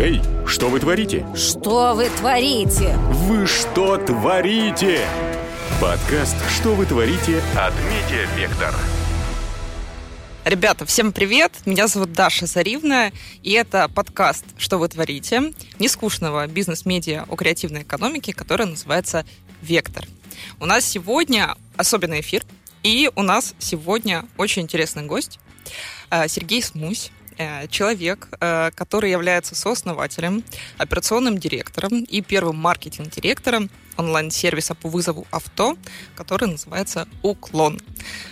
Эй, что вы творите? Что вы творите? Вы что творите? Подкаст «Что вы творите» от Медиавектор. Ребята, всем привет! Меня зовут Даша Заривная, и это подкаст «Что вы творите?» нескучного бизнес-медиа о креативной экономике, который называется «Вектор». У нас сегодня особенный эфир, и у нас сегодня очень интересный гость э, Сергей Смусь, человек, э, который является сооснователем, операционным директором и первым маркетинг-директором онлайн-сервиса по вызову авто, который называется «Уклон».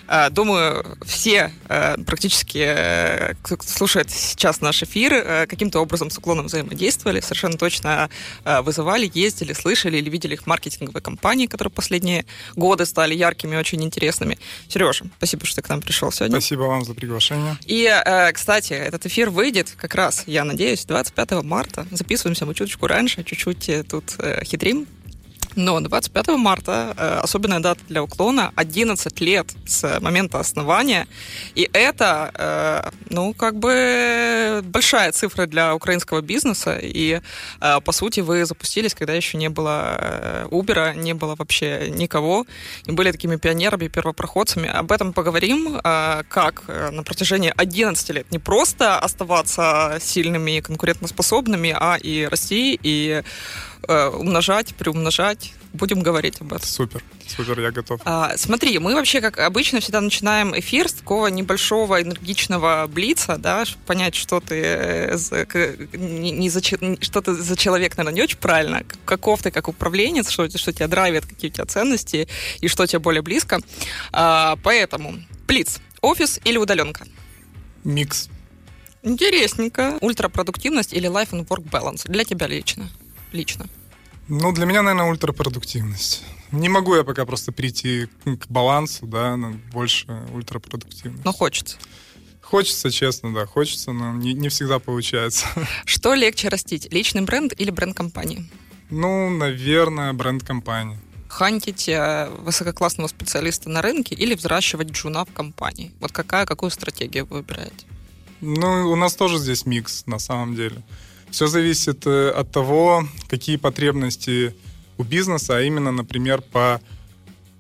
Э, думаю, все э, практически, э, кто слушает сейчас наш эфир, каким-то образом с «Уклоном» взаимодействовали, совершенно точно вызывали, ездили, слышали или видели их маркетинговые компании, которые последние годы стали яркими, очень интересными. Сережа, спасибо, что ты к нам пришел сегодня. Спасибо вам за приглашение. И, кстати, этот эфир выйдет как раз, я надеюсь, 25 марта. Записываемся мы чуточку раньше, чуть-чуть тут хитрим, но 25 марта э, особенная дата для уклона 11 лет с момента основания. И это, э, ну, как бы большая цифра для украинского бизнеса. И, э, по сути, вы запустились, когда еще не было Uber, не было вообще никого. И были такими пионерами, первопроходцами. Об этом поговорим, как на протяжении 11 лет не просто оставаться сильными и конкурентоспособными, а и расти, и Э, умножать, приумножать. Будем говорить об этом. Супер, супер, я готов. А, смотри, мы вообще, как обычно, всегда начинаем эфир с такого небольшого энергичного блица, да, чтобы понять, что ты э, за, не, не за, что ты за человек, наверное, не очень правильно, каков ты как управленец, что, что тебя драйвит, какие у тебя ценности и что тебе более близко. А, поэтому, блиц, офис или удаленка? Микс. Интересненько. Ультрапродуктивность или life and work balance для тебя лично? Лично? Ну, для меня, наверное, ультрапродуктивность. Не могу я пока просто прийти к балансу, да, больше ультрапродуктивность. Но хочется. Хочется, честно, да, хочется, но не, не всегда получается. Что легче растить, личный бренд или бренд компании? Ну, наверное, бренд компании. Хантить э, высококлассного специалиста на рынке или взращивать джуна в компании? Вот какая, какую стратегию вы выбираете? Ну, у нас тоже здесь микс, на самом деле. Все зависит э, от того, какие потребности у бизнеса, а именно, например, по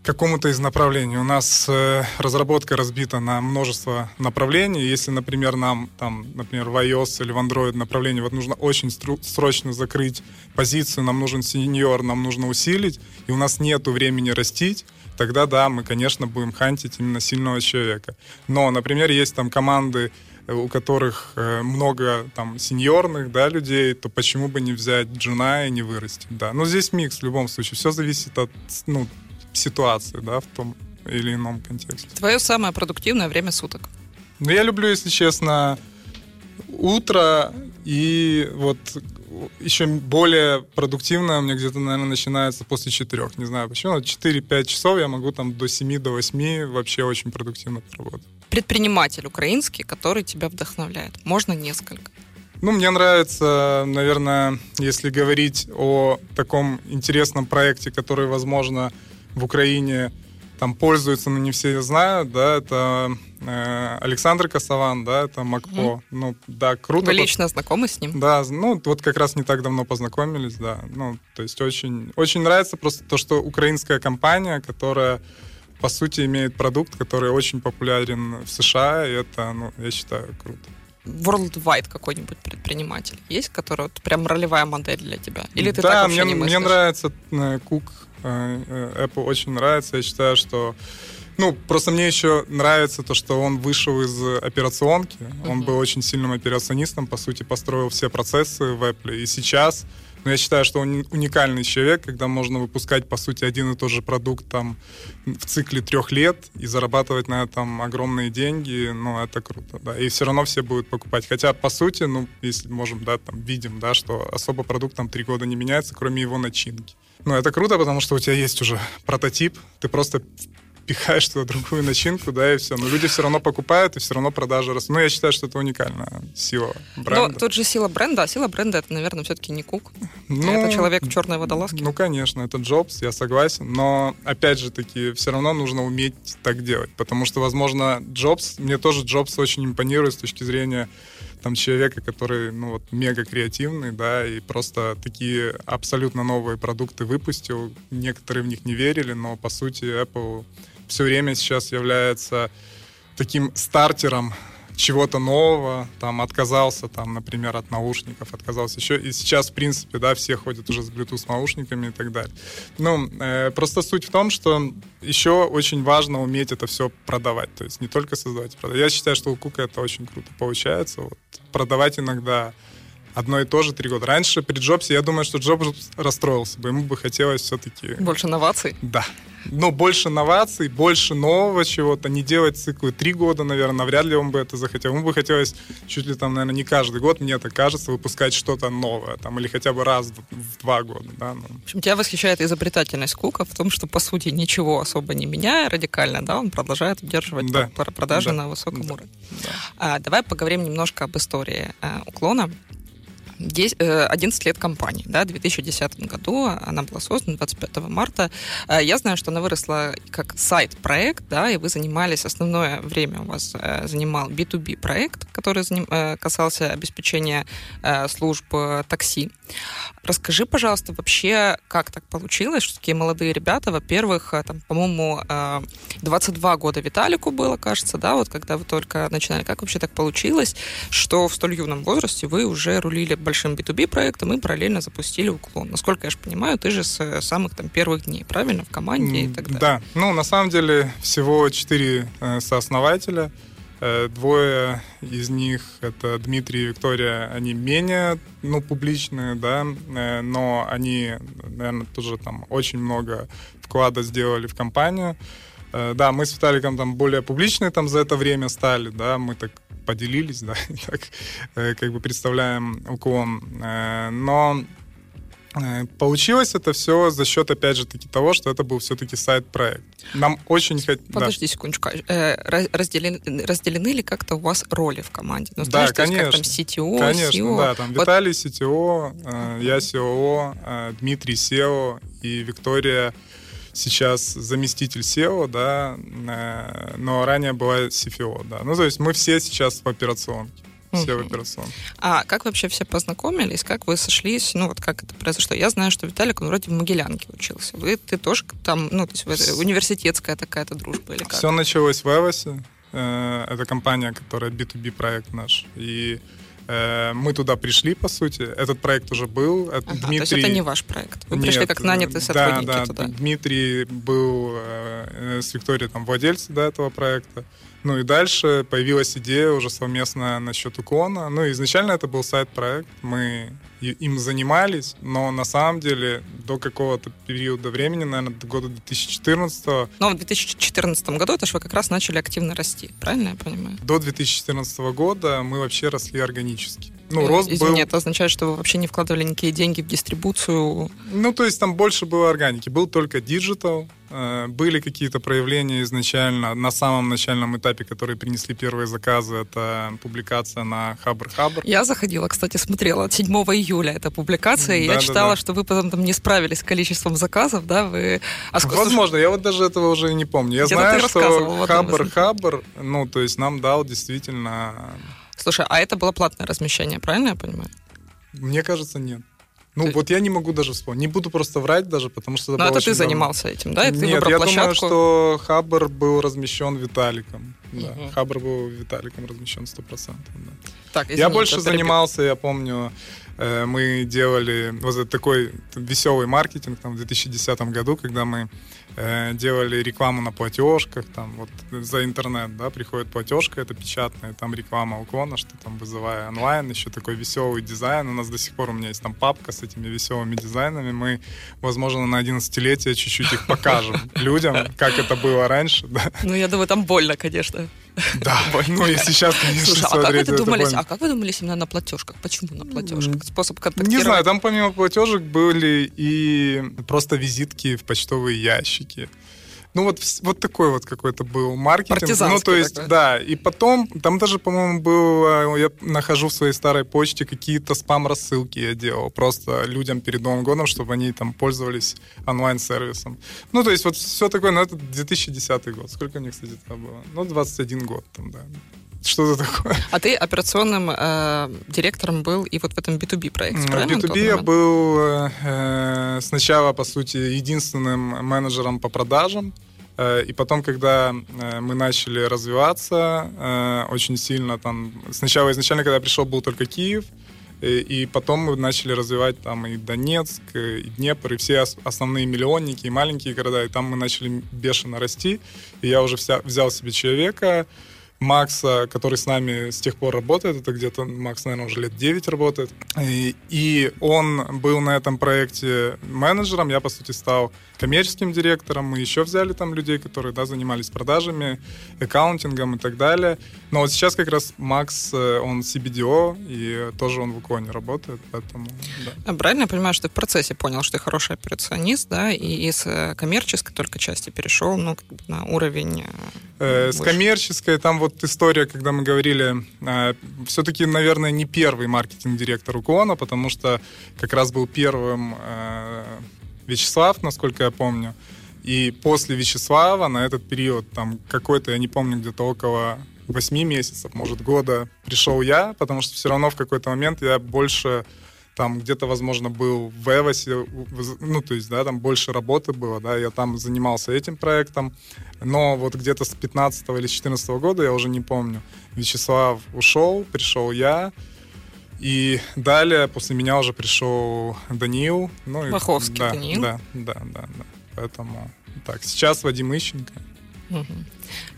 какому-то из направлений. У нас э, разработка разбита на множество направлений. Если, например, нам, там, например, в iOS или в Android направлении вот нужно очень срочно закрыть позицию, нам нужен сеньор, нам нужно усилить, и у нас нет времени растить, тогда да, мы, конечно, будем хантить именно сильного человека. Но, например, есть там команды у которых э, много там сеньорных, да, людей, то почему бы не взять джуна и не вырасти, да. Но здесь микс в любом случае, все зависит от, ну, ситуации, да, в том или ином контексте. Твое самое продуктивное время суток? Ну, я люблю, если честно, утро и вот еще более продуктивно меня где-то, наверное, начинается после четырех. Не знаю почему. 4-5 часов я могу там до 7 до 8 вообще очень продуктивно поработать предприниматель украинский, который тебя вдохновляет? Можно несколько. Ну, мне нравится, наверное, если говорить о таком интересном проекте, который, возможно, в Украине там пользуются, но не все знают, да, это э, Александр Косован, да, это Макпо. Mm-hmm. Ну, да, круто. Вы лично знакомы с ним? Да, ну, вот как раз не так давно познакомились, да. Ну, то есть очень, очень нравится просто то, что украинская компания, которая по сути, имеет продукт, который очень популярен в США, и это, ну, я считаю, круто. Worldwide какой-нибудь предприниматель есть, который вот прям ролевая модель для тебя? Или ты да, так вообще мне, не мне нравится Кук, э, э, Apple очень нравится. Я считаю, что ну, просто мне еще нравится то, что он вышел из операционки. Uh-huh. Он был очень сильным операционистом, по сути, построил все процессы в Apple. И сейчас но я считаю, что он уникальный человек, когда можно выпускать, по сути, один и тот же продукт там в цикле трех лет и зарабатывать на этом огромные деньги, ну, это круто, да. И все равно все будут покупать. Хотя, по сути, ну, если можем, да, там, видим, да, что особо продукт там три года не меняется, кроме его начинки. Ну, это круто, потому что у тебя есть уже прототип, ты просто пихаешь туда другую начинку, да, и все. Но люди все равно покупают, и все равно продажи растут. Ну, я считаю, что это уникальная сила бренда. Но тут же сила бренда, а сила бренда это, наверное, все-таки не Кук. Ну, это человек в черной водолазке. Ну, конечно, это Джобс, я согласен. Но, опять же таки, все равно нужно уметь так делать. Потому что, возможно, Джобс, мне тоже Джобс очень импонирует с точки зрения там человека, который, ну, вот, мега креативный, да, и просто такие абсолютно новые продукты выпустил. Некоторые в них не верили, но, по сути, Apple все время сейчас является таким стартером чего-то нового, там, отказался, там, например, от наушников, отказался еще. И сейчас, в принципе, да, все ходят уже с Bluetooth наушниками и так далее. Ну, э, просто суть в том, что еще очень важно уметь это все продавать. То есть не только создавать, а продавать. Я считаю, что у Кука это очень круто получается. Вот, продавать иногда одно и то же три года. Раньше при Джобсе, я думаю, что Джобс расстроился бы. Ему бы хотелось все-таки... Больше новаций? Да. Но больше новаций, больше нового чего-то. Не делать циклы три года, наверное, навряд ли он бы это захотел. Ему бы хотелось чуть ли там, наверное, не каждый год, мне так кажется, выпускать что-то новое. Там, или хотя бы раз в два года. Да? Ну. В общем, тебя восхищает изобретательность Кука в том, что, по сути, ничего особо не меняя радикально, да, он продолжает удерживать да. продажи да. на высоком да. уровне. Да. А, давай поговорим немножко об истории а, уклона. 11 э, лет компании, да, в 2010 году она была создана 25 марта. Э, я знаю, что она выросла как сайт-проект, да, и вы занимались, основное время у вас э, занимал B2B проект, который касался обеспечения служб такси. Расскажи, пожалуйста, вообще, как так получилось, что такие молодые ребята, во-первых, там, по-моему, 22 года Виталику было, кажется, да, вот когда вы только начинали, как вообще так получилось, что в столь юном возрасте вы уже рулили большим B2B проектом и параллельно запустили уклон. Насколько я же понимаю, ты же с э, самых там первых дней, правильно, в команде и так далее. Да, ну на самом деле всего четыре э, сооснователя. Э, двое из них, это Дмитрий и Виктория, они менее ну, публичные, да, но они, наверное, тоже там очень много вклада сделали в компанию. Да, мы с Виталиком там более публичные там за это время стали, да, мы так поделились, да, и так э, как бы представляем уклон. Э, но э, Получилось это все за счет, опять же, таки того, что это был все-таки сайт-проект. Нам очень хотелось... Подожди да. секундочку. Разделены, разделены ли как-то у вас роли в команде? Ну, знаешь, да, конечно. Как, там CTO, Конечно, CEO. да. Там вот... Виталий CTO, я COO, Дмитрий SEO и Виктория сейчас заместитель SEO, да, э, но ранее была CFO, да. Ну, то есть мы все сейчас в операционке. Все в операционке. А как вообще все познакомились? Как вы сошлись? Ну, вот как это произошло? Я знаю, что Виталик, он вроде в Могилянке учился. Вы, ты тоже там, ну, то есть университетская такая-то дружба или как? Все началось в Эвосе. Э, это компания, которая B2B проект наш. И мы туда пришли, по сути. Этот проект уже был. Ага, Дмитрий... То есть это не ваш проект? Вы Нет, пришли как нанятые сотрудники да, да, туда? Дмитрий был э, с Викторией там владельцем до этого проекта. Ну и дальше появилась идея уже совместно насчет уклона. Ну, изначально это был side-проект, мы им занимались, но на самом деле до какого-то периода времени, наверное, до года 2014 Но в 2014 году это же вы как раз начали активно расти, правильно я понимаю? До 2014 года мы вообще росли органически. Ну, э, рост Извини, был... это означает, что вы вообще не вкладывали никакие деньги в дистрибуцию? Ну, то есть там больше было органики. Был только digital, были какие-то проявления изначально на самом начальном этапе, которые принесли первые заказы. Это публикация на Хабр Хабр. Я заходила, кстати, смотрела 7 июля эта публикация, и да, я читала, да. что вы потом там не справились с количеством заказов, да? Вы... А Возможно, я вот даже этого уже не помню. Я знаю, что Хабр Хабр, ну, то есть нам дал действительно... Слушай, а это было платное размещение, правильно я понимаю? Мне кажется, нет. Ну, ты... вот я не могу даже вспомнить. Не буду просто врать даже, потому что... Это, ну, это ты давно. занимался этим, да? И ты Нет, я площадку? думаю, что Хабр был размещен Виталиком. Да, угу. Хабр был Виталиком размещен 100%. Да. Так, извини, я больше занимался, я помню, э, мы делали вот такой веселый маркетинг там, в 2010 году, когда мы Э, делали рекламу на платежках, там вот за интернет, да, приходит платежка, это печатная, там реклама уклона, что там вызывая онлайн, еще такой веселый дизайн. У нас до сих пор у меня есть там папка с этими веселыми дизайнами. Мы, возможно, на 11-летие чуть-чуть их покажем людям, как это было раньше. Да. Ну, я думаю, там больно, конечно. Да, ну и сейчас, конечно, Слушай, а как вы думались, а как вы думались именно на платежках? Почему на платежках? Способ контактировать? Не знаю, там помимо платежек были и просто визитки в почтовые ящики. Ну вот, вот такой вот какой-то был маркетинг. Ну то есть, такой. да. И потом, там даже, по-моему, был, я нахожу в своей старой почте какие-то спам-рассылки я делал просто людям перед Новым годом, чтобы они там пользовались онлайн-сервисом. Ну то есть вот все такое, ну это 2010 год. Сколько мне, кстати, тогда было? Ну 21 год там, да. Что-то такое. А ты операционным э, директором был и вот в этом B2B проекте, В правильно? B2B я был э, сначала, по сути, единственным менеджером по продажам. Э, и потом, когда э, мы начали развиваться э, очень сильно, там, сначала изначально, когда я пришел, был только Киев, и, потом мы начали развивать там и Донецк, и Днепр, и все ос- основные миллионники, и маленькие города, и там мы начали бешено расти. И я уже вся, взял себе человека, Макса, который с нами с тех пор работает, это где-то, Макс, наверное, уже лет 9 работает, и, и он был на этом проекте менеджером, я, по сути, стал коммерческим директором, мы еще взяли там людей, которые, да, занимались продажами, аккаунтингом и так далее, но вот сейчас как раз Макс, э, он CBDO, и тоже он в Уконе работает, поэтому, да. А Правильно я понимаю, что ты в процессе понял, что ты хороший операционист, да, и из э, коммерческой только части перешел, ну, на уровень... Э, С выше. коммерческой, там вот история, когда мы говорили, э, все-таки, наверное, не первый маркетинг-директор Уклона, потому что как раз был первым э, Вячеслав, насколько я помню. И после Вячеслава на этот период, там какой-то, я не помню, где-то около 8 месяцев, может, года пришел я, потому что все равно в какой-то момент я больше там где-то, возможно, был в Эвосе, ну, то есть, да, там больше работы было, да, я там занимался этим проектом, но вот где-то с 15 или 14 года, я уже не помню, Вячеслав ушел, пришел я, и далее после меня уже пришел Даниил. Ну, и- Ваховский да, Даниил. Да, да, да, да. Поэтому так, сейчас Вадим Ищенко.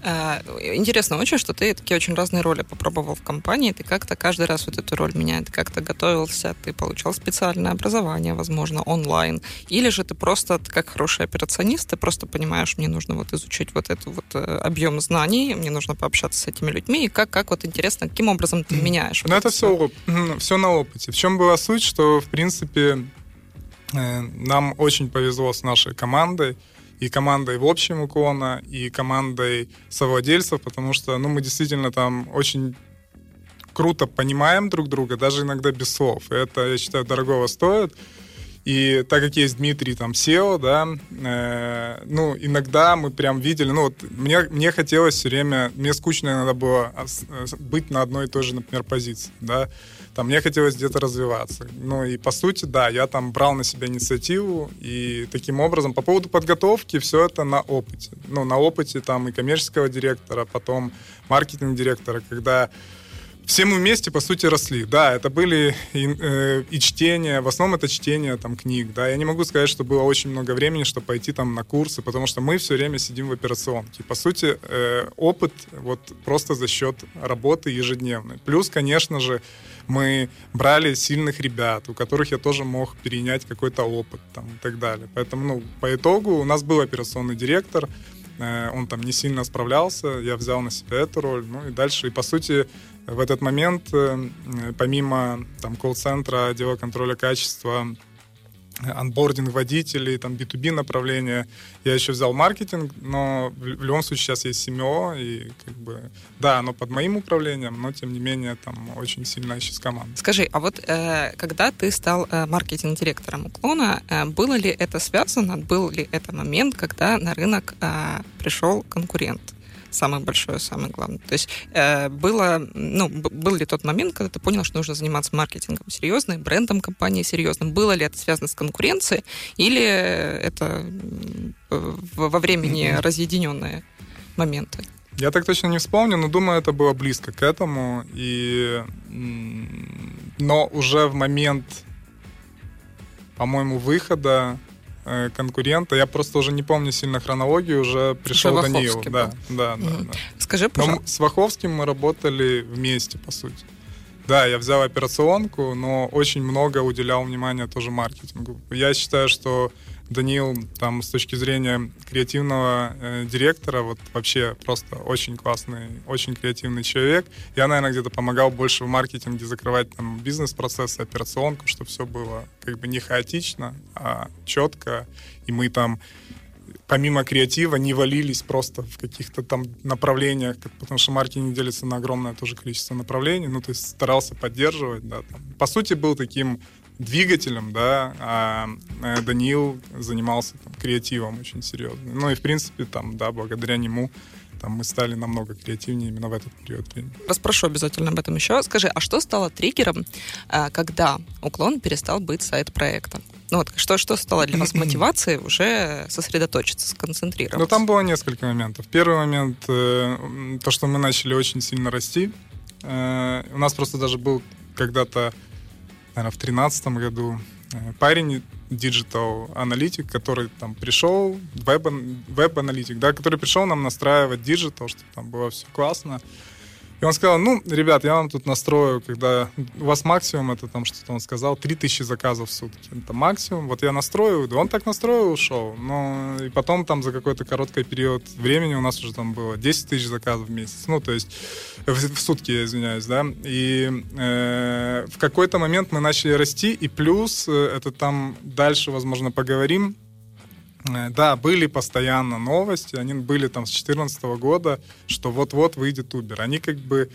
А, Интересно очень, что ты такие очень разные роли попробовал в компании. Ты как-то каждый раз вот эту роль меняет. Ты как-то готовился, ты получал специальное образование, возможно, онлайн. Или же ты просто, как хороший операционист, ты просто понимаешь, мне нужно вот изучить вот этот вот э, объем знаний, мне нужно пообщаться с этими людьми. И как, как вот интересно, каким образом ты меняешь? вот Ну, это всё? все, все на опыте. В чем была суть, что, в принципе, э, нам очень повезло с нашей командой, и командой в общем уклона, и командой совладельцев, потому что, ну, мы действительно там очень круто понимаем друг друга, даже иногда без слов. Это, я считаю, дорогого стоит. И так как есть Дмитрий, там, SEO, да, э, ну, иногда мы прям видели, ну, вот мне, мне хотелось все время, мне скучно иногда было ос- э, быть на одной и той же, например, позиции, да, там, мне хотелось где-то развиваться. Ну, и по сути, да, я там брал на себя инициативу, и таким образом, по поводу подготовки, все это на опыте. Ну, на опыте там и коммерческого директора, потом маркетинг-директора, когда все мы вместе, по сути, росли. Да, это были и, э, и чтения, в основном это чтение там книг, да. Я не могу сказать, что было очень много времени, чтобы пойти там на курсы, потому что мы все время сидим в операционке. По сути, э, опыт вот просто за счет работы ежедневной. Плюс, конечно же, мы брали сильных ребят, у которых я тоже мог перенять какой-то опыт там и так далее. Поэтому, ну, по итогу у нас был операционный директор, э, он там не сильно справлялся, я взял на себя эту роль, ну и дальше, и по сути в этот момент, э, помимо там колл-центра, отдела контроля качества, анбординг водителей, там B2B направление. Я еще взял маркетинг, но в любом случае сейчас есть СМО, и как бы, да, оно под моим управлением, но тем не менее там очень сильная сейчас команда. Скажи, а вот э, когда ты стал э, маркетинг-директором уклона, э, было ли это связано, был ли это момент, когда на рынок э, пришел конкурент? Самый большой, самый главный. То есть э, было, ну, был ли тот момент, когда ты понял, что нужно заниматься маркетингом серьезно, брендом компании серьезным? Было ли это связано с конкуренцией, или это в- во времени разъединенные моменты? Я так точно не вспомню, но думаю, это было близко к этому. И, но уже в момент, по-моему, выхода э, конкурента, я просто уже не помню сильно хронологию, уже пришел Уже Даниил. Был. да, да, Мгм. да. Скажи, Но пожалуйста. м- с Ваховским мы работали вместе, по сути. Да, я взял операционку, но очень много уделял внимания тоже маркетингу. Я считаю, что Даниил там с точки зрения креативного э, директора вот вообще просто очень классный, очень креативный человек. Я, наверное, где-то помогал больше в маркетинге закрывать там бизнес-процессы, операционку, чтобы все было как бы не хаотично, а четко. И мы там помимо креатива не валились просто в каких-то там направлениях, потому что маркетинг делится на огромное тоже количество направлений, ну, то есть старался поддерживать, да, там. По сути, был таким двигателем, да, а э, Даниил занимался там, креативом очень серьезно. Ну и, в принципе, там, да, благодаря нему там мы стали намного креативнее именно в этот период времени. Распрошу обязательно об этом еще. Скажи, а что стало триггером, э, когда уклон перестал быть сайт-проектом? Ну вот, что, что стало для вас мотивацией уже сосредоточиться, сконцентрироваться? Ну, там было несколько моментов. Первый момент, э, то, что мы начали очень сильно расти. Э, у нас просто даже был когда-то, наверное, в 2013 году э, парень, digital-аналитик, который там пришел, веб-аналитик, да, который пришел нам настраивать digital, чтобы там было все классно. И он сказал, ну, ребят, я вам тут настрою, когда у вас максимум, это там что-то он сказал, 3000 заказов в сутки. Это максимум. Вот я настрою, да он так настроил, ушел. Но и потом там за какой-то короткий период времени у нас уже там было 10 тысяч заказов в месяц. Ну, то есть в, в сутки, я извиняюсь, да. И э, в какой-то момент мы начали расти, и плюс, э, это там дальше, возможно, поговорим, да, были постоянно новости, они были там с 2014 года, что вот-вот выйдет Uber. Они как бы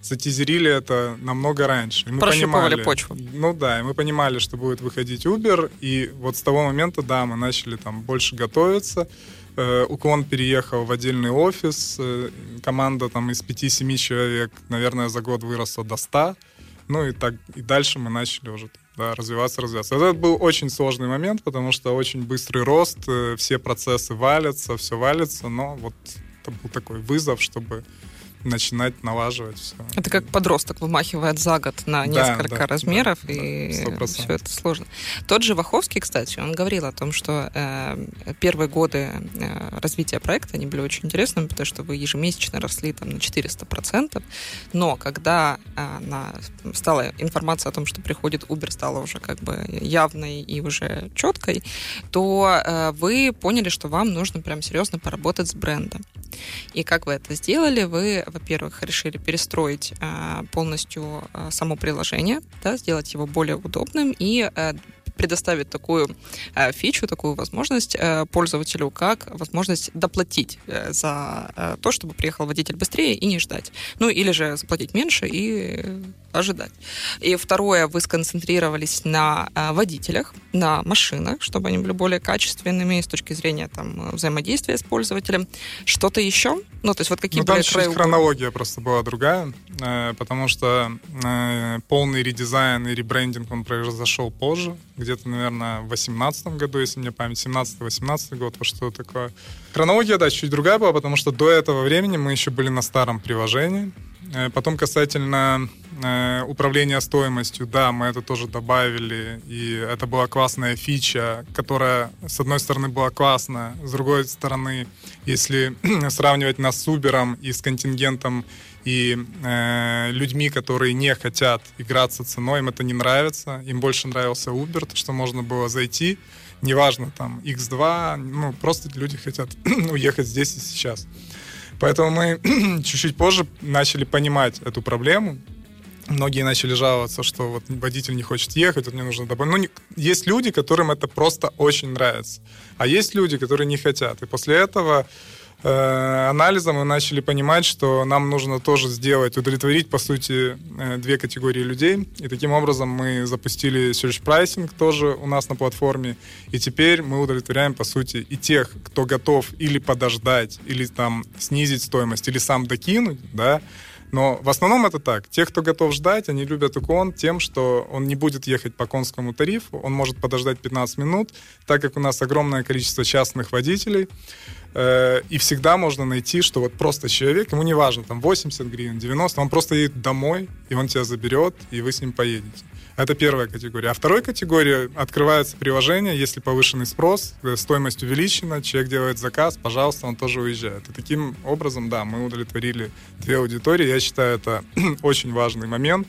затизерили это намного раньше. И мы понимали, почву. Ну да, и мы понимали, что будет выходить Uber, и вот с того момента, да, мы начали там больше готовиться. Э, Уклон переехал в отдельный офис, э, команда там из 5-7 человек, наверное, за год выросла до 100. Ну и так, и дальше мы начали уже да, развиваться, развиваться. Это был очень сложный момент, потому что очень быстрый рост, э, все процессы валятся, все валится, но вот это был такой вызов, чтобы начинать налаживать все. Это как подросток вымахивает за год на несколько да, да, размеров, да, и все это сложно. Тот же Ваховский, кстати, он говорил о том, что э, первые годы э, развития проекта, они были очень интересными, потому что вы ежемесячно росли там на 400%, но когда э, на, стала информация о том, что приходит Uber, стала уже как бы явной и уже четкой, то э, вы поняли, что вам нужно прям серьезно поработать с брендом. И как вы это сделали? Вы во-первых, решили перестроить э, полностью э, само приложение, да, сделать его более удобным и э, предоставит такую э, фичу, такую возможность э, пользователю, как возможность доплатить э, за то, чтобы приехал водитель быстрее и не ждать. Ну, или же заплатить меньше и ожидать. И второе, вы сконцентрировались на э, водителях, на машинах, чтобы они были более качественными с точки зрения там, взаимодействия с пользователем. Что-то еще? Ну, то есть вот какие ну, там чуть хронология просто была другая, э, потому что э, полный редизайн и ребрендинг, он произошел позже, где-то, наверное, в 2018 году, если мне память, 17-18 год, вот что такое. Хронология, да, чуть другая была, потому что до этого времени мы еще были на старом приложении, потом касательно э, управления стоимостью, да, мы это тоже добавили, и это была классная фича, которая, с одной стороны, была классная, с другой стороны, если сравнивать нас с Uber и с контингентом и э, людьми, которые не хотят играться ценой, им это не нравится, им больше нравился Uber, то, что можно было зайти, неважно, там, X2, ну, просто люди хотят уехать здесь и сейчас. Поэтому мы чуть-чуть позже начали понимать эту проблему. Многие начали жаловаться, что вот водитель не хочет ехать, вот мне нужно добавить. Ну, не... есть люди, которым это просто очень нравится. А есть люди, которые не хотят. И после этого Э, анализа мы начали понимать, что нам нужно тоже сделать, удовлетворить, по сути, э, две категории людей. И таким образом мы запустили search pricing тоже у нас на платформе. И теперь мы удовлетворяем, по сути, и тех, кто готов или подождать, или там снизить стоимость, или сам докинуть, да, но в основном это так. Те, кто готов ждать, они любят уклон тем, что он не будет ехать по конскому тарифу, он может подождать 15 минут, так как у нас огромное количество частных водителей, э, и всегда можно найти, что вот просто человек, ему не важно, там 80 гривен, 90, он просто едет домой, и он тебя заберет, и вы с ним поедете. Это первая категория. А второй категория открывается приложение, если повышенный спрос, э, стоимость увеличена, человек делает заказ, пожалуйста, он тоже уезжает. И таким образом, да, мы удовлетворили две аудитории. Я считаю, это очень важный момент.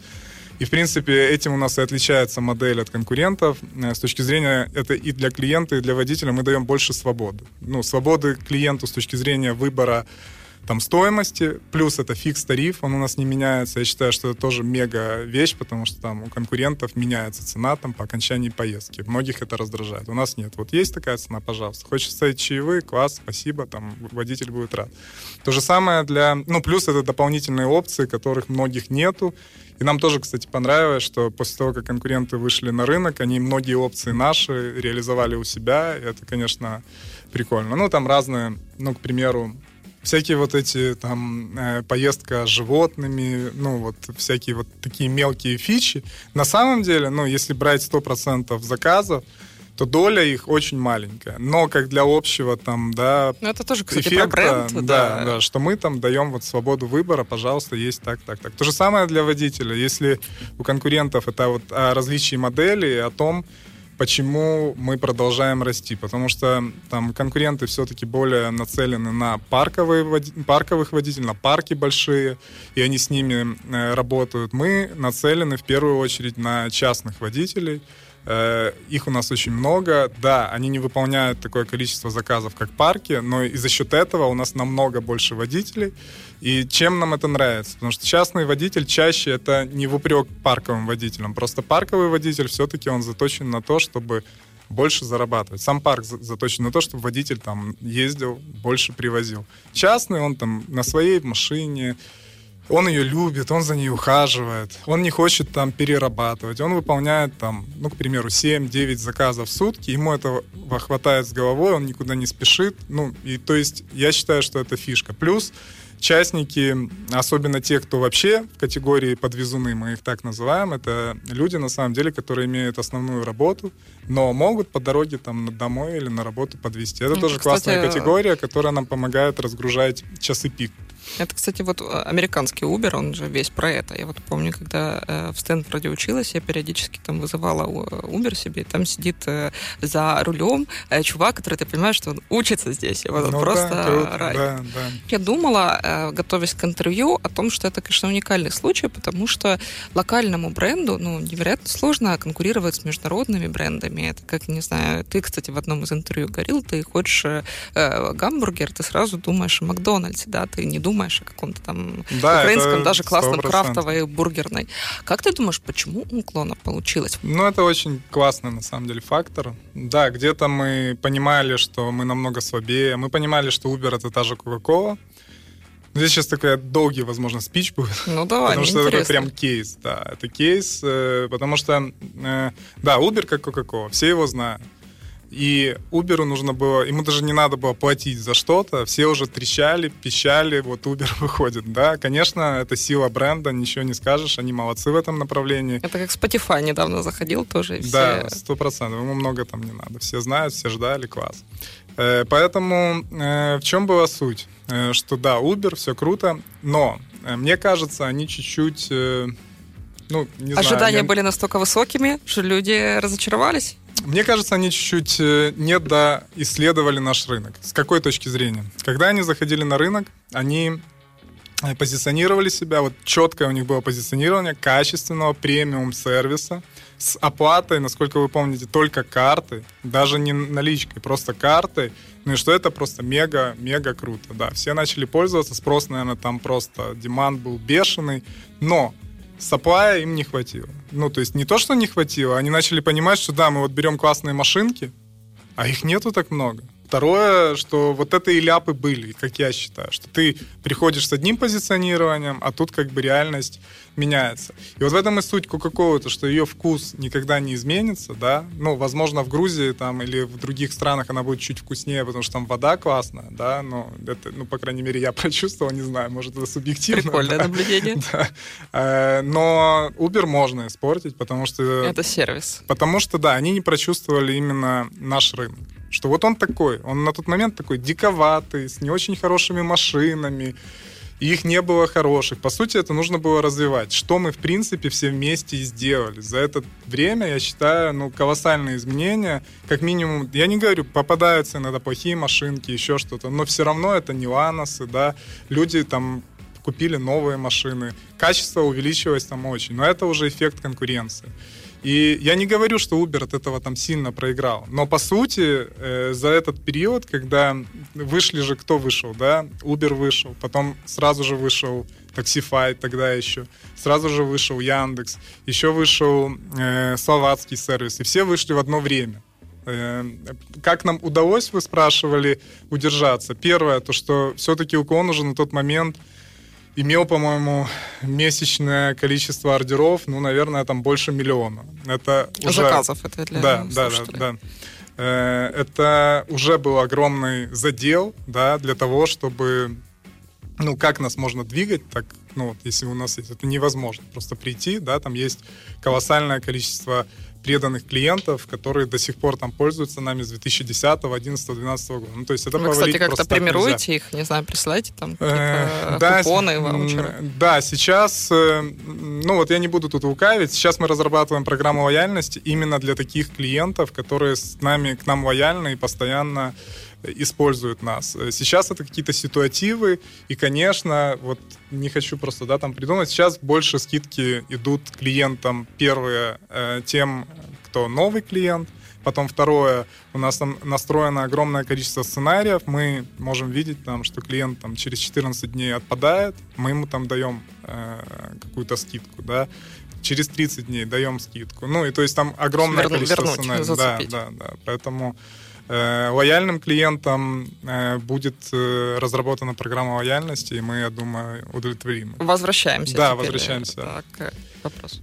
И, в принципе, этим у нас и отличается модель от конкурентов. Э, с точки зрения, это и для клиента, и для водителя мы даем больше свободы. Ну, свободы клиенту с точки зрения выбора там стоимости, плюс это фикс тариф, он у нас не меняется. Я считаю, что это тоже мега вещь, потому что там у конкурентов меняется цена там по окончании поездки. Многих это раздражает. У нас нет. Вот есть такая цена, пожалуйста. Хочешь ставить чаевые, класс, спасибо, там водитель будет рад. То же самое для, ну плюс это дополнительные опции, которых многих нету. И нам тоже, кстати, понравилось, что после того, как конкуренты вышли на рынок, они многие опции наши реализовали у себя. И это, конечно, прикольно. Ну, там разные, ну, к примеру, всякие вот эти там э, поездка с животными, ну вот всякие вот такие мелкие фичи. На самом деле, ну если брать 100% заказов, то доля их очень маленькая. Но как для общего там, да, Ну, это тоже, кстати, эффекта, про бренд. да, да, что мы там даем вот свободу выбора, пожалуйста, есть так, так, так. То же самое для водителя. Если у конкурентов это вот о различии моделей, о том, почему мы продолжаем расти. Потому что там конкуренты все-таки более нацелены на парковые, парковых водителей, на парки большие, и они с ними э, работают. Мы нацелены в первую очередь на частных водителей. Э, Их у нас очень много. Да, они не выполняют такое количество заказов, как парки, но и за счет этого у нас намного больше водителей. И чем нам это нравится? Потому что частный водитель чаще это не в упрек парковым водителям. Просто парковый водитель все-таки он заточен на то, чтобы больше зарабатывать. Сам парк за- заточен на то, чтобы водитель там ездил, больше привозил. Частный он там на своей машине, он ее любит, он за ней ухаживает, он не хочет там перерабатывать, он выполняет там, ну, к примеру, 7-9 заказов в сутки, ему этого хватает с головой, он никуда не спешит, ну, и то есть я считаю, что это фишка. Плюс частники, особенно те, кто вообще в категории подвезуны, мы их так называем, это люди, на самом деле, которые имеют основную работу, но могут по дороге там домой или на работу подвести. Это Ну, тоже кстати, классная категория, которая нам помогает разгружать часы пик. Это, кстати, вот э, американский Uber, он же весь про это. Я вот помню, когда э, в Стэнфорде училась, я периодически там вызывала у- Uber себе, и там сидит э, за рулем э, чувак, который, ты понимаешь, что он учится здесь. Он Ну просто да, круто, рай. да, да. Я думала, э, готовясь к интервью, о том, что это, конечно, уникальный случай, потому что локальному бренду ну, невероятно сложно конкурировать с международными брендами. Это как, не знаю, ты, кстати, в одном из интервью говорил, ты хочешь э, э, гамбургер, ты сразу думаешь о Макдональдсе, да, ты не думаешь о каком-то там Да, украинском, это даже классном 100%. крафтовой бургерной. Как ты думаешь, почему у уклона получилось? Ну, это очень классный, на самом деле, фактор. Да, где-то мы понимали, что мы намного слабее. Мы понимали, что Uber — это та же Coca-Cola. Здесь сейчас такой долгий, возможно, спич будет. Ну, давай, потому что это интересно. прям кейс, да. Это кейс, э, потому что, э, да, Uber как Coca-Cola, все его знают. И Uber нужно было, ему даже не надо было платить за что-то, все уже трещали, пищали, вот Uber выходит, да. Конечно, это сила бренда, ничего не скажешь, они молодцы в этом направлении. Это как Spotify недавно заходил тоже. и Да, все- сто процентов. Ему много там не надо. Все знают, все ждали, класс. Э, Поэтому э, в чем была суть? Э, Что да, Uber, все круто, но мне кажется, они чуть-чуть, ну, не знаю, Ожидания я- были настолько высокими, что люди разочаровались. Мне кажется, они чуть-чуть э, не доисследовали наш рынок. С какой точки зрения? Когда они заходили на рынок, они э, позиционировали себя, вот четкое у них было позиционирование качественного премиум-сервиса с оплатой, насколько вы помните, только карты, даже не наличкой, просто картой. Ну и что это просто мега-мега круто, да. Все начали пользоваться, спрос, наверное, там просто, демант был бешеный, но саплая им не хватило. Ну, то есть не то, что не хватило, они начали понимать, что да, мы вот берем классные машинки, а их нету так много. Второе, что вот это и ляпы были, как я считаю, что ты приходишь с одним позиционированием, а тут как бы реальность меняется. И вот в этом и суть Кока-Колы, то, что ее вкус никогда не изменится, да, ну, возможно, в Грузии там или в других странах она будет чуть вкуснее, потому что там вода классная, да, но это, ну, по крайней мере, я прочувствовал, не знаю, может, это субъективно. Прикольное да. наблюдение. Да. Э, Но Uber можно испортить, потому что... Это сервис. Потому что, да, они не прочувствовали именно наш рынок. Что вот он такой, он на тот момент такой диковатый, с не очень хорошими машинами, и их не было хороших. По сути, это нужно было развивать. Что мы, в принципе, все вместе и сделали. За это время, я считаю, ну, колоссальные изменения. Как минимум, я не говорю, попадаются иногда плохие машинки, еще что-то, но все равно это не ланосы, да. Люди там купили новые машины. Качество увеличилось там очень. Но это уже эффект конкуренции. И я не говорю, что Uber от этого там сильно проиграл. Но по сути, э, за этот период, когда вышли же, кто вышел, да? Uber вышел, потом сразу же вышел Taxify тогда еще, сразу же вышел Яндекс, еще вышел э, словацкий сервис, и все вышли в одно время. Э, Как нам удалось, вы спрашивали, удержаться? Первое, то, что все-таки уклон уже на тот момент имел, по-моему, месячное количество ордеров, ну, наверное, там больше миллиона. Это уже... Заказов это для Да, да, да, да. Э, Это уже был огромный задел, да, для того, чтобы ну, как нас можно двигать, так, ну, вот, если у нас есть, это невозможно просто прийти, да, там есть колоссальное количество преданных клиентов, которые до сих пор там пользуются нами с 2010, 11, 12 года. Ну, то есть это Вы, кстати, как-то премируете их, не знаю, присылаете там э, да, купоны, ваучеры? Да, сейчас, э, ну вот я не буду тут лукавить, сейчас мы разрабатываем программу лояльности именно для таких клиентов, которые с нами, к нам лояльны и постоянно используют нас. Сейчас это какие-то ситуативы, и, конечно, вот не хочу просто, да, там придумать, сейчас больше скидки идут клиентам, первые, э, тем, кто новый клиент, Потом второе, у нас там настроено огромное количество сценариев, мы можем видеть там, что клиент там через 14 дней отпадает, мы ему там даем э, какую-то скидку, да, через 30 дней даем скидку. Ну, и то есть там огромное Верну, количество вернуть, сценариев. зацепить. Да, да, да. Поэтому лояльным клиентам э, будет э, разработана программа лояльности, и мы, я думаю, удовлетворим. Возвращаемся. Да, теперь, возвращаемся. Так, к вопросу.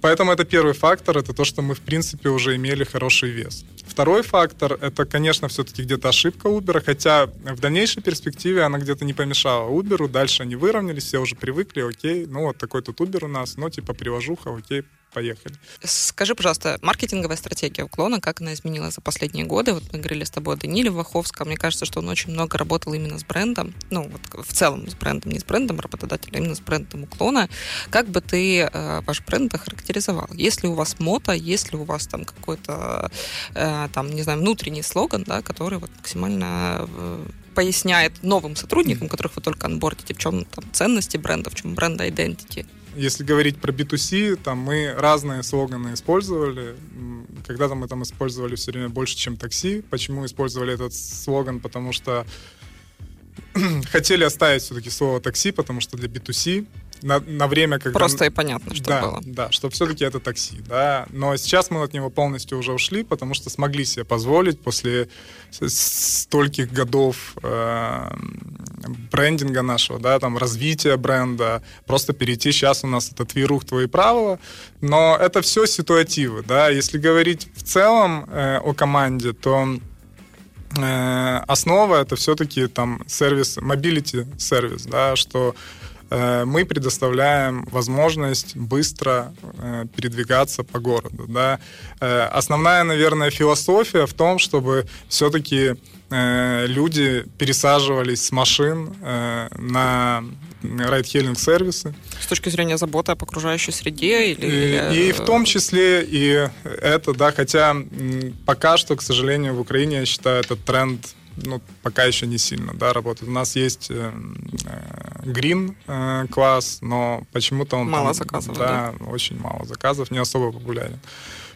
Поэтому это первый фактор, это то, что мы, в принципе, уже имели хороший вес. Второй фактор, это, конечно, все-таки где-то ошибка Uber, хотя в дальнейшей перспективе она где-то не помешала Uber, дальше они выровнялись, все уже привыкли, окей, ну вот такой тут Uber у нас, ну типа привожуха, окей, поехали. Скажи, пожалуйста, маркетинговая стратегия уклона, как она изменилась за последние годы? Вот мы говорили с тобой о Даниле Ваховском. Мне кажется, что он очень много работал именно с брендом. Ну, вот в целом с брендом, не с брендом работодателя, а именно с брендом уклона. Как бы ты э, ваш бренд охарактеризовал? Есть ли у вас мото, есть ли у вас там какой-то, э, там, не знаю, внутренний слоган, да, который вот максимально э, поясняет новым сотрудникам, которых вы только анбордите, в чем там ценности бренда, в чем бренд identity? Если говорить про B2C, там мы разные слоганы использовали. Когда-то мы там использовали все время больше, чем такси. Почему использовали этот слоган? Потому что хотели оставить все-таки слово такси, потому что для B2C на, на время, когда... Просто и понятно, что да, было. Да, что все-таки это такси, да. Но сейчас мы от него полностью уже ушли, потому что смогли себе позволить после стольких годов э, брендинга нашего, да, там, развития бренда, просто перейти, сейчас у нас это твои рух, твои правила, но это все ситуативы, да. Если говорить в целом э, о команде, то э, основа это все-таки там сервис, mobility сервис, да, что мы предоставляем возможность быстро э, передвигаться по городу. Да. Э, основная, наверное, философия в том, чтобы все-таки люди пересаживались с машин на райд-хеллинг сервисы. С точки зрения заботы об окружающей среде? Или... И, и в том числе и это, да, хотя пока что, к сожалению, в Украине, я считаю, этот тренд ну, пока еще не сильно, да, работает. У нас есть э, э, Green э, класс, но почему-то он... Мало там, заказов, да, да? очень мало заказов, не особо популярен.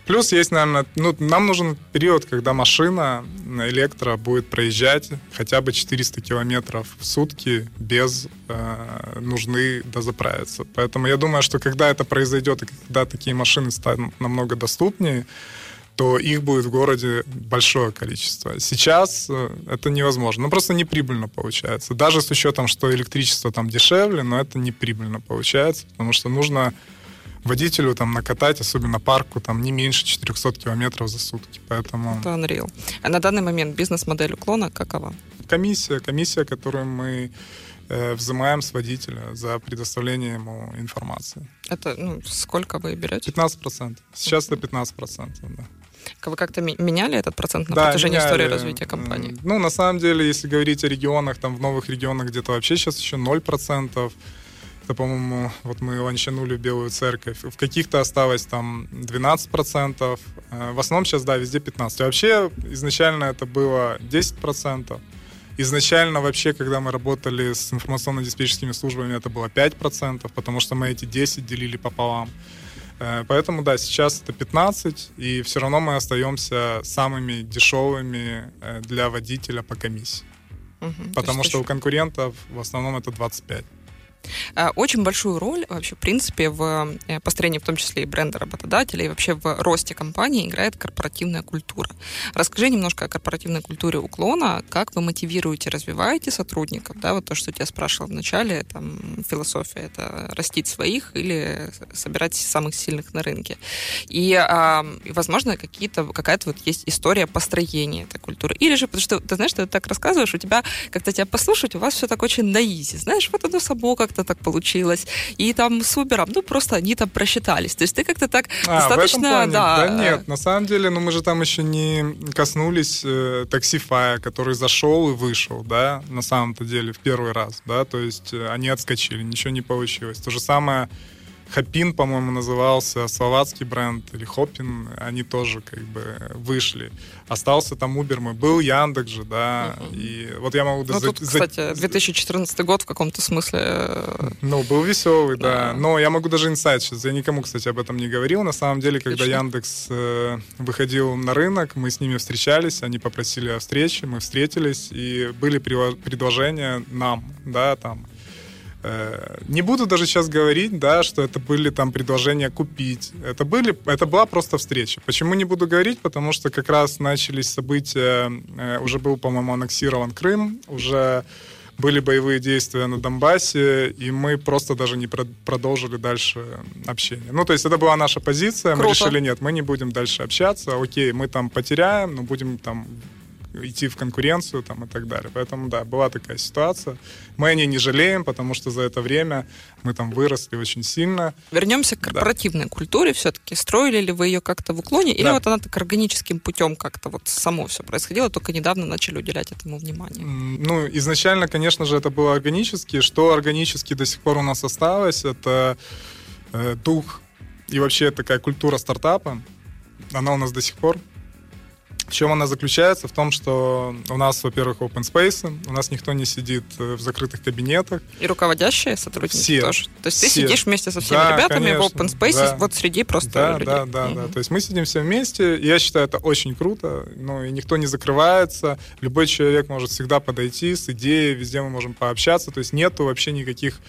Плюс есть, наверное, ну, нам нужен период, когда машина электро будет проезжать хотя бы 400 километров в сутки без э, нужны дозаправиться. Поэтому я думаю, что когда это произойдет и когда такие машины станут намного доступнее, то их будет в городе большое количество. Сейчас э, это невозможно. Ну, просто неприбыльно получается. Даже с учетом, что электричество там дешевле, но это неприбыльно получается, потому что нужно водителю там накатать, особенно парку, там не меньше 400 километров за сутки. Поэтому... Это unreal. А на данный момент бизнес-модель уклона какова? Комиссия, комиссия, которую мы э, взимаем с водителя за предоставление ему информации. Это ну, сколько вы берете? 15%. Сейчас это 15%, да. Вы как-то меняли этот процент на да, протяжении меняли. истории развития компании? Ну, на самом деле, если говорить о регионах, там в новых регионах где-то вообще сейчас еще 0%. Это, по-моему, вот мы ланчанули Белую Церковь. В каких-то осталось там 12%. Э, в основном сейчас, да, везде 15%. Вообще, изначально это было 10%. Изначально вообще, когда мы работали с информационно-диспетчерскими службами, это было 5%, потому что мы эти 10 делили пополам. Э, поэтому, да, сейчас это 15, и все равно мы остаемся самыми дешевыми э, для водителя по комиссии. Угу, Потому что еще... у конкурентов в основном это 25. А, очень большую роль вообще, в принципе, в э, построении, в том числе и бренда работодателя, и вообще в росте компании играет корпоративная культура. Расскажи немножко о корпоративной культуре уклона, как вы мотивируете, развиваете сотрудников, да, вот то, что я спрашивала в начале, там, философия, это растить своих или собирать самых сильных на рынке. И, возможно, какие-то, какая-то вот есть история построения этой культуры. Или же, потому что, ты знаешь, ты так рассказываешь, у тебя, как-то тебя послушать, у вас все так очень на изи, знаешь, вот оно само как-то так получилось, и там с Uber, ну, просто они там просчитались. То есть ты как-то так а, достаточно... Да, да нет, на самом деле, ну, мы же там еще не коснулись э, таксифая, который зашел и вышел, да, на самом-то деле, в первый раз, да, то есть э, они отскочили, ничего не получилось. То же самое Хопин, по-моему, назывался, словацкий бренд, или Хопин, они тоже как бы вышли. Остался там Uber, мы был Яндекс же, да, uh-huh. и вот я могу... Ну, за, тут, кстати, 2014 год в каком-то смысле... Э, ну, был веселый, да, но я могу даже инсайт сейчас, я никому, кстати, об этом не говорил, на самом деле, когда Отлично. Яндекс э, выходил на рынок, мы с ними встречались, они попросили о встрече, мы встретились, и были предложения нам, да, там, не буду даже сейчас говорить, да, что это были там предложения купить. Это, были, это была просто встреча. Почему не буду говорить? Потому что как раз начались события, э, уже был, по-моему, аннексирован Крым, уже были боевые действия на Донбассе, и мы просто даже не продолжили дальше общение. Ну, то есть это была наша позиция, Круто. мы решили, нет, мы не будем дальше общаться, окей, мы там потеряем, но будем там идти в конкуренцию там, и так далее. Поэтому, да, была такая ситуация. Мы о ней не жалеем, потому что за это время мы там выросли очень сильно. Вернемся к корпоративной да. культуре все-таки. Строили ли вы ее как-то в уклоне, или да. вот она так органическим путем как-то вот само все происходило, только недавно начали уделять этому внимание? Ну, изначально, конечно же, это было органически. Что органически до сих пор у нас осталось, это э, дух и вообще такая культура стартапа. Она у нас до сих пор в чем она заключается? В том, что у нас, во-первых, open space, у нас никто не сидит э, в закрытых кабинетах. И руководящие сотрудники все, тоже. То есть все. ты сидишь вместе со всеми да, ребятами конечно, в open space, да. вот среди просто да, людей. Да, да, mm-hmm. да. То есть мы сидим все вместе, и я считаю, это очень круто. Ну, и никто не закрывается. Любой человек может всегда подойти с идеей, везде мы можем пообщаться. То есть нету вообще никаких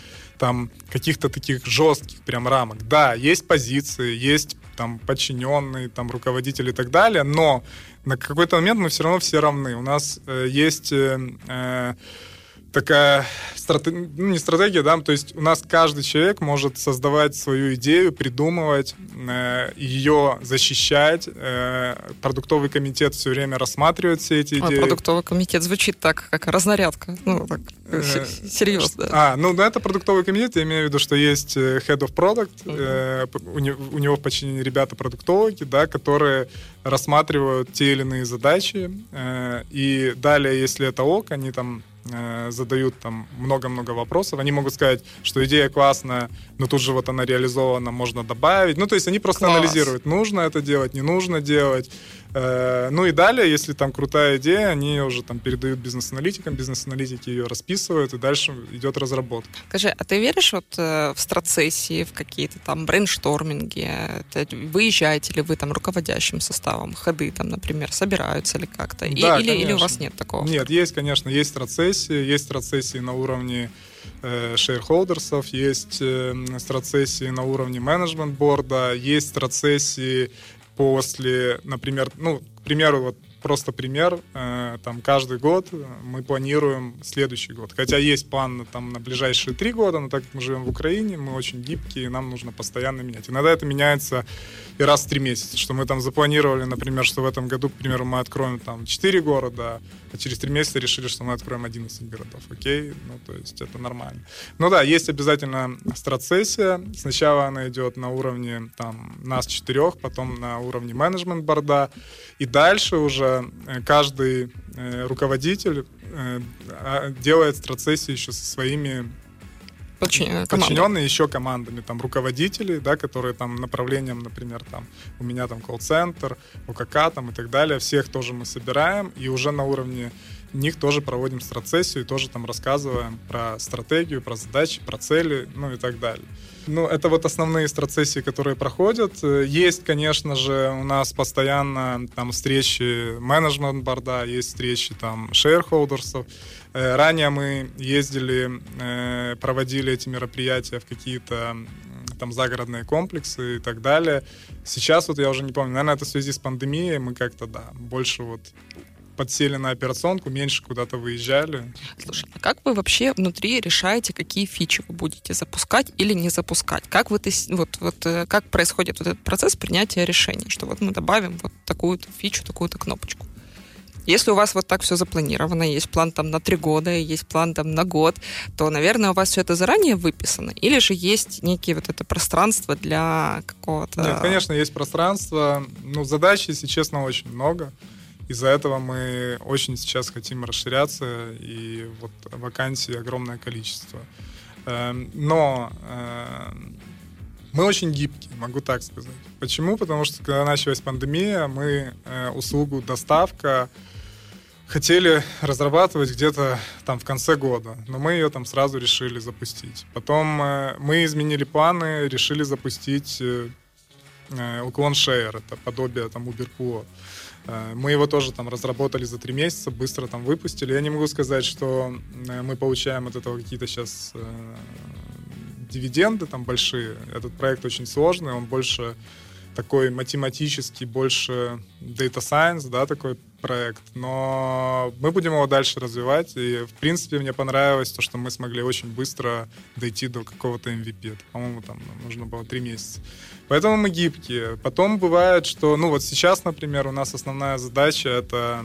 там каких-то таких жестких прям рамок. Да, есть позиции, есть там подчиненные, там руководители и так далее, но на какой-то момент мы все равно все равны. У нас э, есть э, э такая стратегия, ну, не стратегия, да, то есть у нас каждый человек может создавать свою идею, придумывать, э, ее защищать. Э, продуктовый комитет все время рассматривает все эти идеи. А, продуктовый комитет звучит так, как разнарядка. Ну, так, э, серьезно. А, ну, да, это продуктовый комитет, я имею в виду, что есть э, head of product, э, у, него, у него в подчинении ребята-продуктологи, да, которые рассматривают те или иные задачи, э, и далее, если это ok, они там Э, задают там много-много вопросов. Они могут сказать, что идея классная, но тут же вот она реализована, можно добавить. Ну, то есть они просто Класс. анализируют, нужно это делать, не нужно делать. Э, ну и далее, если там крутая идея, они уже там передают бизнес-аналитикам, бизнес-аналитики ее расписывают, и дальше идет разработка. Скажи, а ты веришь вот э, в страт-сессии, в какие-то там brainstorming и? Выезжаете ли вы там руководящим составом, ходы там, например, собираются ли как-то? Да, или, или у вас нет такого? Нет, есть, конечно, есть страцессии, есть страцессии на уровне шейрхолдерсов, есть э, страцессии на уровне менеджмент-борда, есть страцессии после, например, ну, к примеру, вот просто пример, э, там каждый год мы планируем следующий год. Хотя есть план там на ближайшие три года, но так как мы живем в Украине, мы очень гибкие, и нам нужно постоянно менять. Иногда это меняется и раз в три месяца, что мы там запланировали, например, что в этом году, к примеру, мы откроем там четыре города, а через три месяца решили, что мы откроем 11 городов. Окей? Ну, то есть это нормально. Ну да, есть обязательно страцессия. Сначала она идет на уровне там нас четырех, потом на уровне менеджмент-борда. И дальше уже каждый э, руководитель э, а, делает страцессию еще со своими Подчиненные, подчиненные еще командами, там, руководители, да, которые там направлением, например, там, у меня там колл-центр, ОКК там и так далее, всех тоже мы собираем, и уже на уровне них тоже проводим страцессию тоже там рассказываем про стратегию, про задачи, про цели, ну и так далее. Ну, это вот основные страцессии, которые проходят. Есть, конечно же, у нас постоянно там встречи менеджмент-борда, есть встречи там шейрхолдерсов. Э, ранее мы ездили, э, проводили эти мероприятия в какие-то там загородные комплексы и так далее. Сейчас вот я уже не помню, наверное, это в связи с пандемией, мы как-то, да, больше вот подсели на операционку, меньше куда-то выезжали. Слушай, а как вы вообще внутри решаете, какие фичи вы будете запускать или не запускать? Как, вы, вот, вот, э, как происходит вот этот процесс принятия решений, что вот мы добавим вот такую-то фичу, такую-то кнопочку? Если у вас вот так все запланировано, есть план там на три года, есть план там на год, то, наверное, у вас все это заранее выписано? Или же есть некие вот это пространство для какого-то... Нет, конечно, есть пространство. Ну, задач, если честно, очень много. Из-за этого мы очень сейчас хотим расширяться, и вот вакансий огромное количество. Эм, но эм, мы очень гибкие, могу так сказать. Почему? Потому что когда началась пандемия, мы э, услугу доставка хотели разрабатывать где-то там в конце года, но мы ее там сразу решили запустить. Потом э, мы изменили планы, решили запустить э, уклон Share, это подобие там Uberpool. Э, мы его тоже там разработали за три месяца, быстро там выпустили. Я не могу сказать, что э, мы получаем от этого какие-то сейчас э, дивиденды там большие. Этот проект очень сложный, он больше такой математический, больше data science, да, такой проект, но мы будем его дальше развивать, и, в принципе, мне понравилось то, что мы смогли очень быстро дойти до какого-то MVP. Это, по-моему, там нужно было три месяца. Поэтому мы гибкие. Потом бывает, что, ну вот сейчас, например, у нас основная задача — это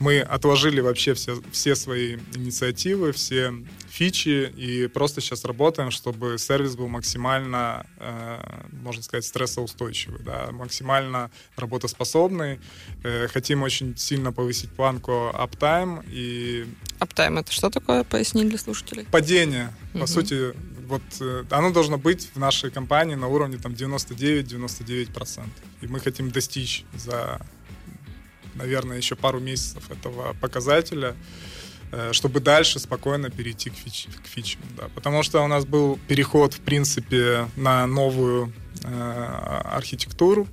мы отложили вообще все, все свои инициативы, все фичи и просто сейчас работаем, чтобы сервис был максимально, э, можно сказать, стрессоустойчивый, да, максимально работоспособный. Э, хотим очень сильно повысить планку uptime и... Uptime — это что такое? Поясни для слушателей. Падение. Угу. По сути, вот э, оно должно быть в нашей компании на уровне там 99-99%. И мы хотим достичь за наверное, еще пару месяцев этого показателя, э, чтобы дальше спокойно перейти к, фич, к фичам. Да. Потому что у нас был переход, в принципе, на новую э, архитектуру,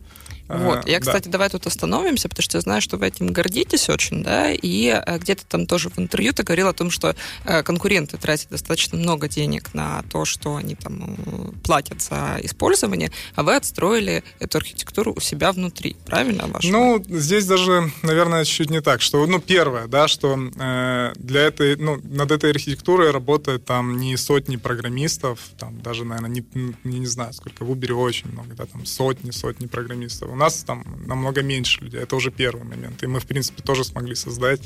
вот, я, кстати, да. давай тут остановимся, потому что я знаю, что вы этим гордитесь очень, да, и э, где-то там тоже в интервью ты говорил о том, что э, конкуренты тратят достаточно много денег на то, что они там э, платят за использование, а вы отстроили эту архитектуру у себя внутри, правильно? Вашего? Ну, здесь даже, наверное, чуть не так, что, ну, первое, да, что э, для этой, ну, над этой архитектурой работает там не сотни программистов, там даже, наверное, не, не, не знаю, сколько в Uber очень много, да, там сотни, сотни программистов у нас там намного меньше людей. Это уже первый момент. И мы, в принципе, тоже смогли создать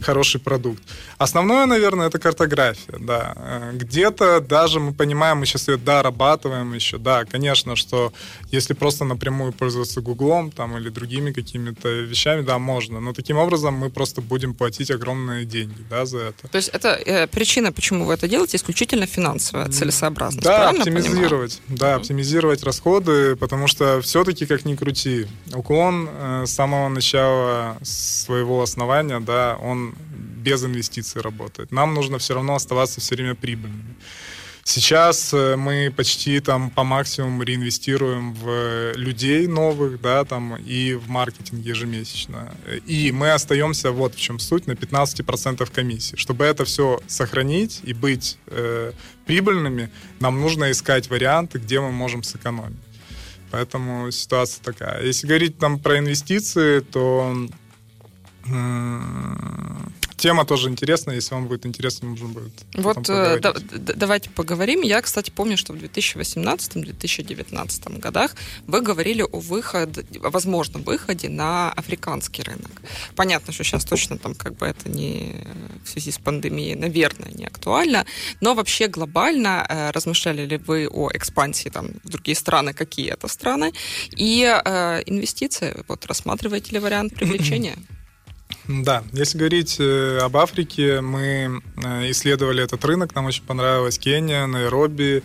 хороший продукт. Основное, наверное, это картография, да. Э, где-то даже мы понимаем, мы сейчас ее дорабатываем еще, да, конечно, что если просто напрямую пользоваться Гуглом там или другими какими-то вещами, да, можно, но таким образом мы просто будем платить огромные деньги, да, за это. То есть это э, причина, почему вы это делаете, исключительно финансовая целесообразность, Да, оптимизировать, понимаю? да, оптимизировать расходы, потому что все-таки, как ни крути, уклон э, с самого начала своего основания, да, он без инвестиций работает. Нам нужно все равно оставаться все время прибыльными. Сейчас э, мы почти там по максимуму реинвестируем в людей новых, да, там и в маркетинг ежемесячно. И мы остаемся, вот в чем суть, на 15% комиссии. Чтобы это все сохранить и быть э, прибыльными, нам нужно искать варианты, где мы можем сэкономить. Поэтому ситуация такая. Если говорить там про инвестиции, то Тема тоже интересная, если вам будет интересно, можно будет. Вот э, да, давайте поговорим. Я, кстати, помню, что в 2018-2019 годах вы говорили о выходе, о возможном выходе на африканский рынок. Понятно, что сейчас точно там как бы это не в связи с пандемией, наверное, не актуально, но вообще глобально э, размышляли ли вы о экспансии там в другие страны, какие это страны, и э, инвестиции, вот рассматриваете ли вариант привлечения? Да, если говорить э, об Африке, мы э, исследовали этот рынок, нам очень понравилась Кения, Найроби,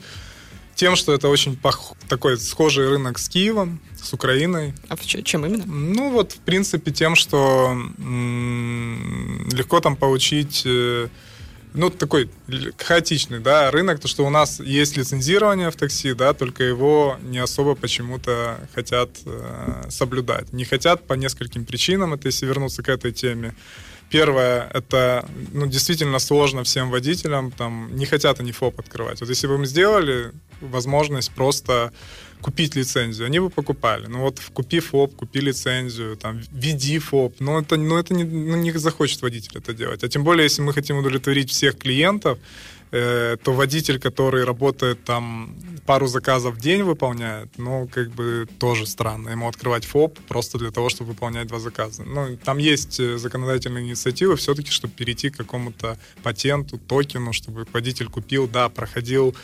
тем, что это очень пох... такой схожий рынок с Киевом, с Украиной. А чем именно? Ну вот, в принципе, тем, что м, легко там получить, э, ну такой хаотичный, да, рынок, то что у нас есть лицензирование в такси, да, только его не особо почему-то хотят э, соблюдать. Не хотят по нескольким причинам, это если вернуться к этой теме. Первое, это ну, действительно сложно всем водителям, там, не хотят они ФОП открывать. Вот если бы им сделали возможность просто купить лицензию, они бы покупали. Ну вот купи ФОП, купи лицензию, там, веди ФОП, но это, ну, это не, ну, не захочет водитель это делать. А тем более, если мы хотим удовлетворить всех клиентов, э, то водитель, который работает там пару заказов в день выполняет, ну, как бы тоже странно ему открывать ФОП просто для того, чтобы выполнять два заказа. Ну, там есть э, законодательные инициативы все-таки, чтобы перейти к какому-то патенту, токену, чтобы водитель купил, да, проходил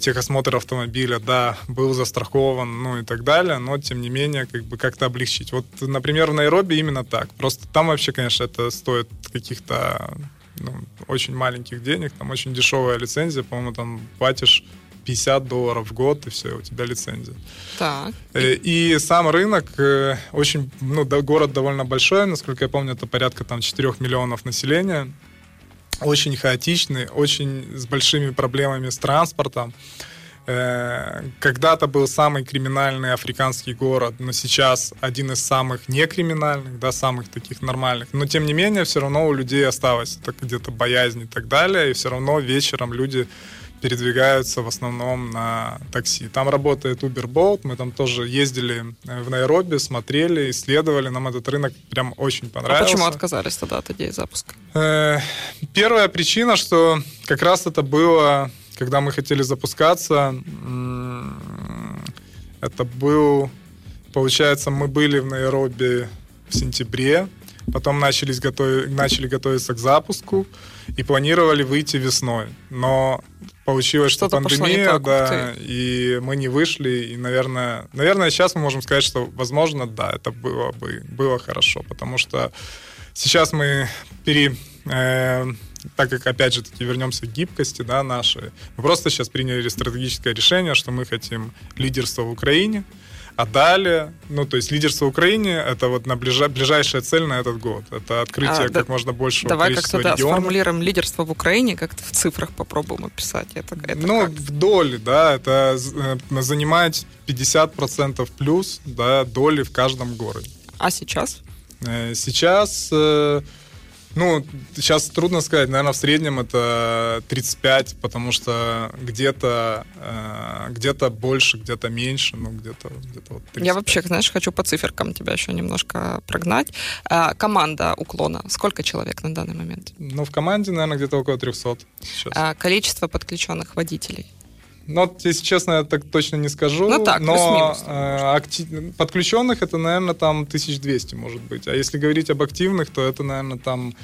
техосмотр автомобиля, да, был застрахован, ну и так далее, но тем не менее, как бы как-то облегчить. Вот, например, в Найроби именно так. Просто там вообще, конечно, это стоит каких-то ну, очень маленьких денег, там очень дешевая лицензия, по-моему, там платишь 50 долларов в год, и все, у тебя лицензия. Так. Э, И сам рынок э, очень, ну, город довольно большой, насколько я помню, это порядка там 4 миллионов населения. Очень хаотичный, очень с большими проблемами с транспортом. Э, Когда-то был самый криминальный африканский город, но сейчас один из самых некриминальных, да, самых таких нормальных. Но тем не менее, все равно у людей осталось так где-то боязнь и так далее, и все равно вечером люди передвигаются в основном на такси. Там работает Uber Bolt, мы там тоже ездили э, в Найроби, смотрели, исследовали, нам этот рынок прям очень А понравился. почему отказались тогда от идеи запуска? Э, Первая причина, что как раз это было, когда мы хотели запускаться, это был, получается, мы были в Найроби в сентябре, потом начались готови- начали готовиться к запуску и планировали выйти весной. Но получилось, что, не пандемия, так, да, и мы не вышли, и, наверное, наверное, сейчас мы можем сказать, что, возможно, да, это было бы, было хорошо, потому что сейчас мы пере, э, так как, опять же, таки вернемся к гибкости, да, нашей, мы просто сейчас приняли стратегическое решение, что мы хотим лидерство в Украине, а далее, ну, то есть лидерство в Украине, это вот на ближа- ближайшая цель на этот год. Это открытие А, да- как можно большего Давай количества как-то да, сформулируем лидерство в Украине, как-то в цифрах попробуем описать. Это, это ну, как? в доли, да, это э, занимать 50% плюс, да, доли в каждом городе. А сейчас? Э, Сейчас, э, ну, сейчас трудно сказать, наверное, в среднем это 35, потому что где-то э, где-то больше, где-то меньше, ну, где-то где вот 35. Я вообще, знаешь, хочу по циферкам тебя еще немножко прогнать. А, команда уклона. Сколько человек на данный момент? Ну, в команде, наверное, где-то около 300 сейчас. А, количество подключенных водителей. Ну, вот, если честно, я так точно не скажу. Ну так, но э, акти- подключенных это, наверное, там 1200, может быть. А если говорить об активных, то это, наверное, там,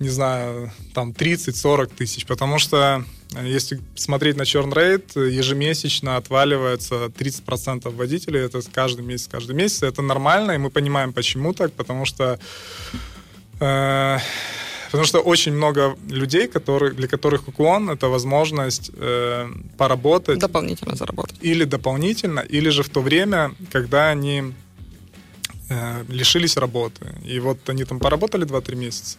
не знаю, там 30-40 тысяч. Потому что э, если смотреть на черн рейд, ежемесячно отваливается 30% водителей. Это каждый месяц, каждый месяц. Это нормально, и мы понимаем, почему так. Потому что э, Потому что очень много людей, которые, для которых уклон это возможность э, поработать Дополнительно заработать. или дополнительно, или же в то время, когда они э, лишились работы. И вот они там поработали 2-3 месяца,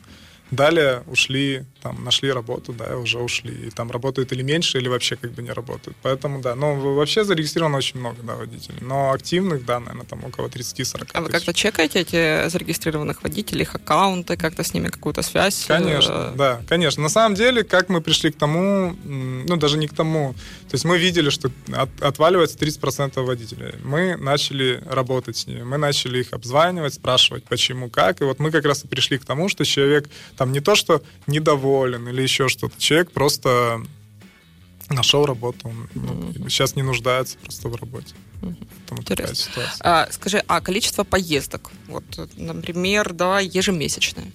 далее ушли, там, нашли работу, да, и уже ушли. И там работают или меньше, или вообще как бы не работают. Поэтому, да, ну, вообще зарегистрировано очень много, да, водителей. Но активных, да, наверное, там около 30-40 А вы как-то чекаете эти зарегистрированных водителей, их аккаунты, как-то с ними какую-то связь? Конечно, э, да, конечно. На самом деле, как мы пришли к тому, ну, даже не к тому, то есть мы видели, что от- отваливается 30% водителей. Мы начали работать с ними, мы начали их обзванивать, спрашивать, почему, как. И вот мы как раз и пришли к тому, что человек там не то, что недоволен или еще что-то, человек просто нашел работу, он ну, сейчас не нуждается просто в работе. Поэтому такая ситуация. А, скажи, а количество поездок? Вот, например, да, ежемесячное.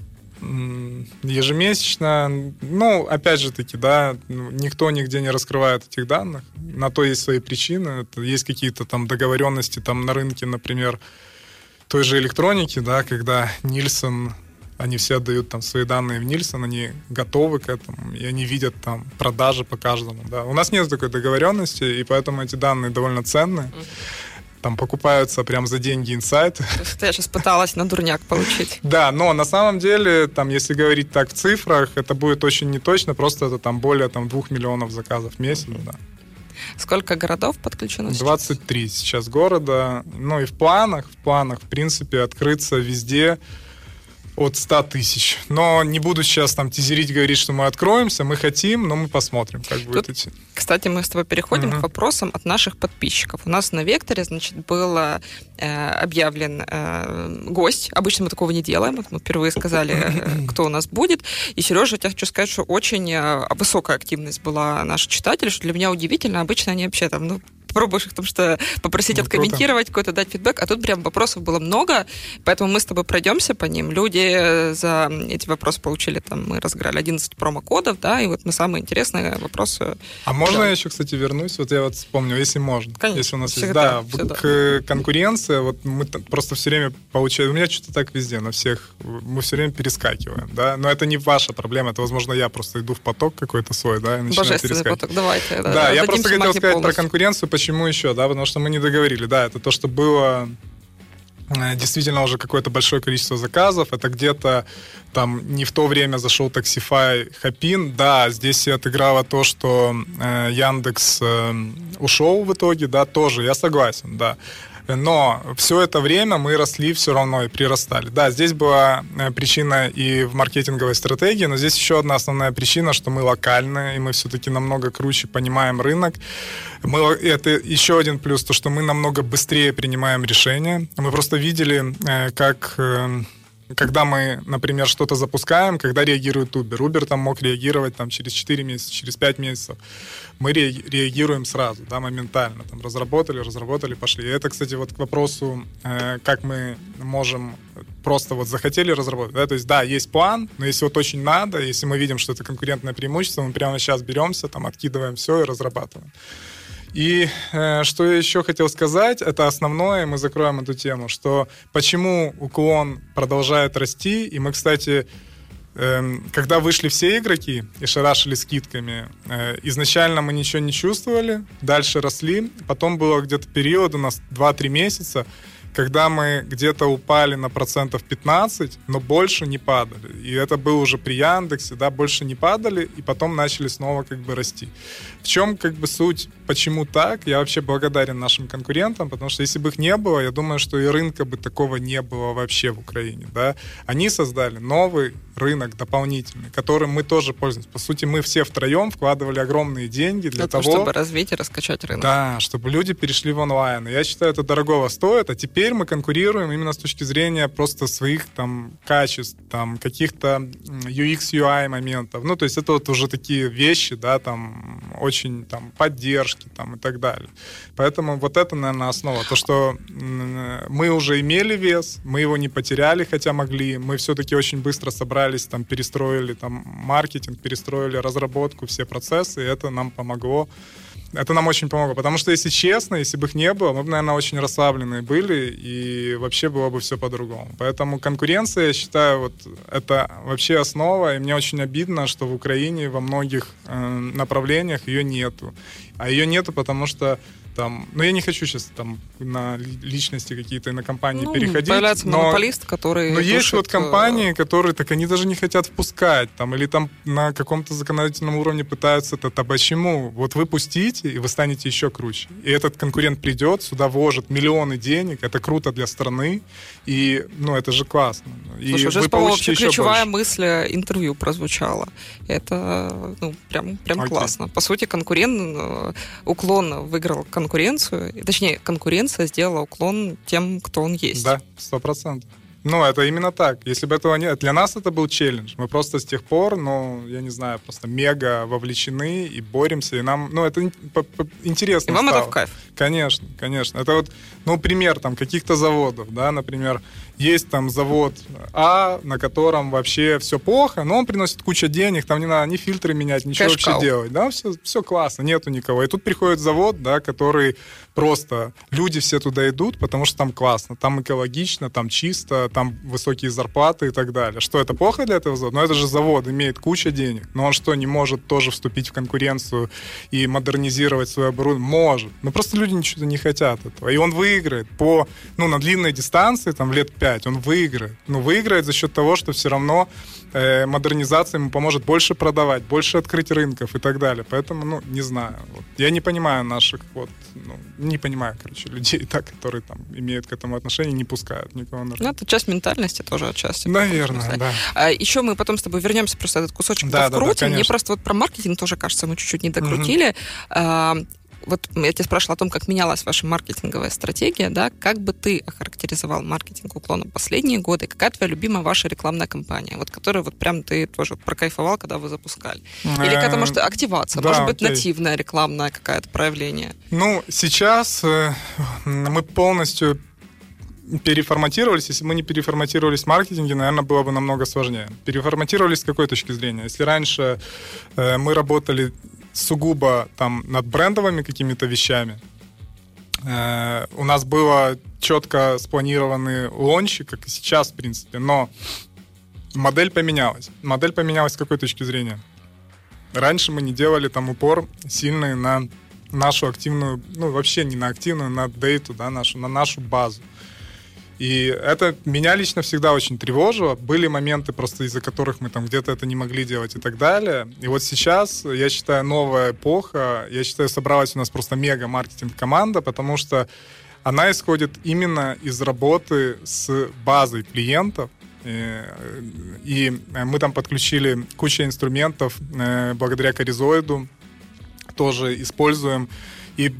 Ежемесячно, ну, опять же таки, да, ну, никто нигде не раскрывает этих данных. На то есть свои причины. Это есть какие-то там договоренности там на рынке, например, той же электроники, да, когда Нильсон они все отдают там свои данные в Нильсон, они готовы к этому, и они видят там продажи по каждому. Да. У нас нет такой договоренности, и поэтому эти данные довольно ценные. Там покупаются прям за деньги инсайты. Я сейчас пыталась на дурняк получить. Да, но на самом деле, там, если говорить так в цифрах, это будет очень неточно, просто это там более там, 2 миллионов заказов в месяц. Да. Сколько городов подключено 23 сейчас? сейчас города. Ну и в планах, в планах, в принципе, открыться везде от 100 тысяч. Но не буду сейчас там тизерить, говорить, что мы откроемся, мы хотим, но мы посмотрим, как Тут, будет идти. Кстати, мы с тобой переходим угу. к вопросам от наших подписчиков. У нас на Векторе, значит, был э, объявлен э, гость. Обычно мы такого не делаем. Мы впервые сказали, э, кто у нас будет. И, Сережа, я хочу сказать, что очень э, высокая активность была наших читателей, что для меня удивительно. Обычно они вообще там, ну, пробуешь их, потому что попросить ну, откомментировать, какой-то дать фидбэк, а тут прям вопросов было много, поэтому мы с тобой пройдемся по ним. Люди за эти вопросы получили, там, мы разыграли 11 промокодов, да, и вот мы самые интересные вопросы. А можно да. я еще, кстати, вернусь? Вот я вот вспомню, если можно. Конечно. Если у нас всегда, есть. Да, всегда. к конкуренции, вот мы просто все время получаем, у меня что-то так везде, на всех, мы все время перескакиваем, да, но это не ваша проблема, это, возможно, я просто иду в поток какой-то свой, да, и начинаю Божественный перескакивать. поток, давайте. Да, да я просто хотел сказать полностью. про конкуренцию, почему почему еще, да, потому что мы не договорили, да, это то, что было э, действительно уже какое-то большое количество заказов. Это где-то там не в то время зашел Taxify Хапин. Да, здесь и отыграло то, что э, Яндекс э, ушел в итоге, да, тоже, я согласен, да. Но все это время мы росли все равно и прирастали. Да, здесь была э, причина и в маркетинговой стратегии, но здесь еще одна основная причина, что мы локальные, и мы все-таки намного круче понимаем рынок. Мы, это еще один плюс, то, что мы намного быстрее принимаем решения. Мы просто видели, э, как э, когда мы, например, что-то запускаем, когда реагирует Uber. Uber там мог реагировать там, через 4 месяца, через 5 месяцев. Мы реагируем сразу, да, моментально. Там, разработали, разработали, пошли. И это, кстати, вот к вопросу, э, как мы можем просто вот захотели разработать. Да? То есть, да, есть план, но если вот очень надо, если мы видим, что это конкурентное преимущество, мы прямо сейчас беремся, там, откидываем все и разрабатываем. И э, что я еще хотел сказать, это основное, мы закроем эту тему, что почему уклон продолжает расти, и мы, кстати, э, когда вышли все игроки и шарашили скидками, э, изначально мы ничего не чувствовали, дальше росли, потом было где-то период у нас 2-3 месяца, когда мы где-то упали на процентов 15, но больше не падали. И это было уже при Яндексе, да, больше не падали, и потом начали снова как бы расти. В чем как бы суть, почему так? Я вообще благодарен нашим конкурентам, потому что если бы их не было, я думаю, что и рынка бы такого не было вообще в Украине, да. Они создали новый рынок дополнительный, которым мы тоже пользуемся. По сути, мы все втроем вкладывали огромные деньги для, для того, чтобы развить и раскачать рынок. Да, чтобы люди перешли в онлайн. И я считаю, это дорогого стоит, а теперь мы конкурируем именно с точки зрения просто своих там качеств, там каких-то UX, UI моментов. Ну, то есть это вот уже такие вещи, да, там очень там поддержки там и так далее. Поэтому вот это, наверное, основа. То, что мы уже имели вес, мы его не потеряли, хотя могли. Мы все-таки очень быстро собрали собрались, там, перестроили там маркетинг, перестроили разработку, все процессы, и это нам помогло. Это нам очень помогло, потому что, если честно, если бы их не было, мы бы, наверное, очень расслабленные были, и вообще было бы все по-другому. Поэтому конкуренция, я считаю, вот это вообще основа, и мне очень обидно, что в Украине во многих э, направлениях ее нету. А ее нету, потому что там, ну я не хочу сейчас там на личности какие-то на компании ну, переходить. Появляется но, монополист, который. Но есть вот компании, э, которые так они даже не хотят впускать, там, или там на каком-то законодательном уровне пытаются это, почему? Вот вы пустите, и вы станете еще круче. И этот конкурент придет, сюда вложит миллионы денег, это круто для страны, и, ну, это же классно. И Слушай, уже, по-моему, ключевая больше. мысль интервью прозвучала. Это, ну, прям, прям Окей. классно. По сути, конкурент, э, уклон выиграл конкурент конкуренцию, точнее, конкуренция сделала уклон тем, кто он есть. Да, сто процентов. Ну, это именно так. Если бы этого нет, для нас это был челлендж. Мы просто с тех пор, ну, я не знаю, просто мега вовлечены и боремся, и нам, ну, это интересно И вам стало. это в кайф? Конечно, конечно. Это вот, ну, пример там каких-то заводов, да, например, есть там завод А, на котором вообще все плохо, но он приносит кучу денег, там не надо ни фильтры менять, ничего Кэш вообще делать, да, все, все классно, нету никого. И тут приходит завод, да, который просто, люди все туда идут, потому что там классно, там экологично, там чисто, там высокие зарплаты и так далее. Что это плохо для этого завода? Но это же завод имеет кучу денег, но он что, не может тоже вступить в конкуренцию и модернизировать свое оборудование? Может. Но просто люди ничего не хотят этого. И он выиграет по, ну, на длинной дистанции, там, лет пять, он выиграет. Ну, выиграет за счет того, что все равно э, модернизация ему поможет больше продавать, больше открыть рынков и так далее. Поэтому, ну, не знаю. Вот. Я не понимаю наших, вот, ну, не понимаю, короче, людей, так, которые там имеют к этому отношение, не пускают никого на рынок. Ну, это часть ментальности тоже отчасти. Наверное, да. А, еще мы потом с тобой вернемся, просто этот кусочек Да, да, да, вкрутим. Мне просто вот про маркетинг тоже, кажется, мы чуть-чуть не докрутили. А, вот я тебя спрашивала о том, как менялась ваша маркетинговая стратегия, да, как бы ты охарактеризовал маркетинг уклона последние годы, какая твоя любимая ваша рекламная кампания, вот которую вот прям ты тоже прокайфовал, когда вы запускали? Или какая-то, может, активация, Э, да, может быть, окей. нативное рекламное какое-то проявление? Ну, сейчас э, мы полностью переформатировались. Если мы не переформатировались в маркетинге, наверное, было бы намного сложнее. Переформатировались с какой точки зрения? Если раньше э, мы работали сугубо там над брендовыми какими-то вещами, э, у нас было четко спланированный лончи, как и сейчас, в принципе, но модель поменялась. Модель поменялась с какой точки зрения? Раньше мы не делали там упор сильный на нашу активную, ну вообще не на активную, на дейту, да, нашу, на нашу базу. И это меня лично всегда очень тревожило. Были моменты просто из-за которых мы там где-то это не могли делать и так далее. И вот сейчас, я считаю, новая эпоха. Я считаю, собралась у нас просто мега-маркетинг-команда, потому что она исходит именно из работы с базой клиентов. Э, И мы там подключили кучу инструментов э, благодаря Коризоиду, тоже используем. И,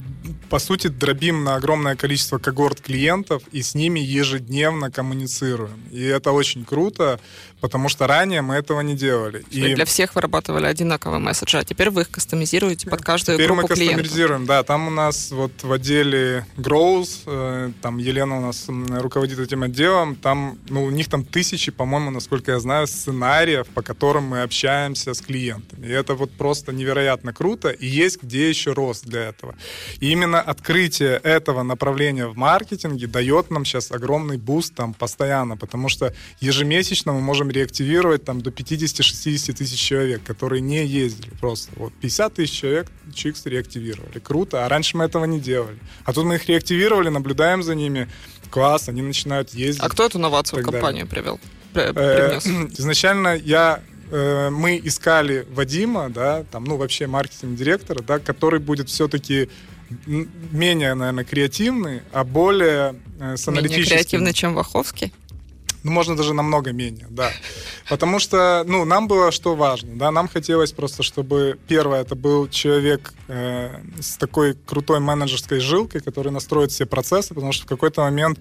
по сути, дробим на огромное количество когорт клиентов и с ними ежедневно коммуницируем. И это очень круто, потому что ранее мы этого не делали. И... Для всех вырабатывали одинаковые месседжи, а теперь вы их кастомизируете под каждую Теперь группу мы клиентов. кастомизируем, да. Там у нас вот в отделе Growth, э, там Елена у нас руководит этим отделом, там, ну, у них там тысячи, по-моему, насколько я знаю, сценариев, по которым мы общаемся с клиентами. И это вот просто невероятно круто, и есть где еще рост для этого. И именно открытие этого направления в маркетинге дает нам сейчас огромный boost там постоянно, потому что ежемесячно мы можем реактивировать там до 50-60 тысяч человек, которые не ездили просто. Вот 50 тысяч человек Чикс реактивировали. Круто. А раньше мы этого не делали. А тут мы их реактивировали, наблюдаем за ними. Класс, они начинают ездить. А кто эту новацию в компанию привел? При- Э? Изначально я э, мы искали Вадима, да, там, ну, вообще маркетинг-директора, да, который будет все-таки менее, наверное, креативный, а более э, с Менее аналитическим. креативный, чем Ваховский? Ну, можно даже намного менее, да. Потому что, ну, нам было что важно, да, нам хотелось просто, чтобы, первое, это был человек э, с такой крутой менеджерской жилкой, который настроит все процессы, потому что в какой-то момент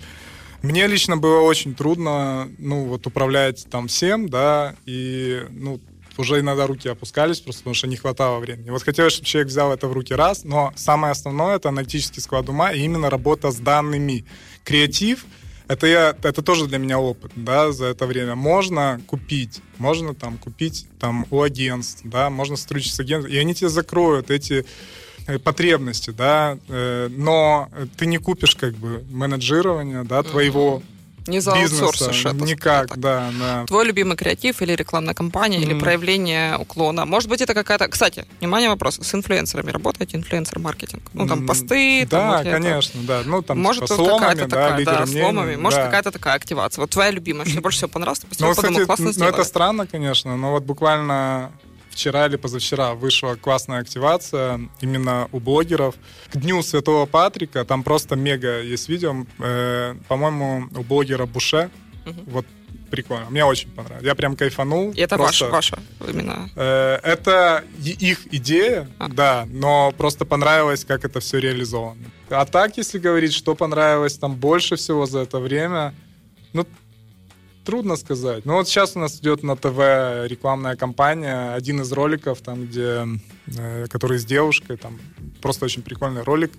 мне лично было очень трудно, ну, вот управлять там всем, да, и, ну, уже иногда руки опускались, просто потому что не хватало времени. Вот хотелось, чтобы человек взял это в руки раз, но самое основное — это аналитический склад ума и именно работа с данными. Креатив — это, я, это тоже для меня опыт, да, за это время. Можно купить, можно там купить там у агентств, да, можно сотрудничать с агентством, и они тебе закроют эти э, потребности, да, э, но ты не купишь как бы менеджирование, да, твоего Не за бизнеса аутсорсишь это. никак, так. да, да. Твой любимый креатив или рекламная кампания, или Мгм. проявление уклона. Может быть, это какая-то... Кстати, внимание, вопрос. С инфлюенсерами работаете? Инфлюенсер-маркетинг? Ну, там, посты, там, Да, вот это. конечно, да. Ну, там, Может, типа, сломами, какая-то да, такая, да, мнений, сломами. Может, да. какая-то такая активация. Вот твоя любимая, что тебе больше всего понравилось? Ты Ну, подумал, кстати, классно ну, сделали. это странно, конечно, но вот буквально вчера или позавчера вышла классная активация именно у блогеров. К Дню Святого Патрика, там просто мега есть видео, э, по-моему, у блогера Буше. Мгм. Вот прикольно. Мне очень понравилось. Я прям кайфанул. И это Просто, ваша, ваша именно. э, это их идея, А. да, но просто понравилось, как это все реализовано. А так, если говорить, что понравилось там больше всего за это время, ну, трудно сказать. Ну, вот сейчас у нас идет на ТВ рекламная кампания, один из роликов, там, где, э, который с девушкой, там, просто очень прикольный ролик,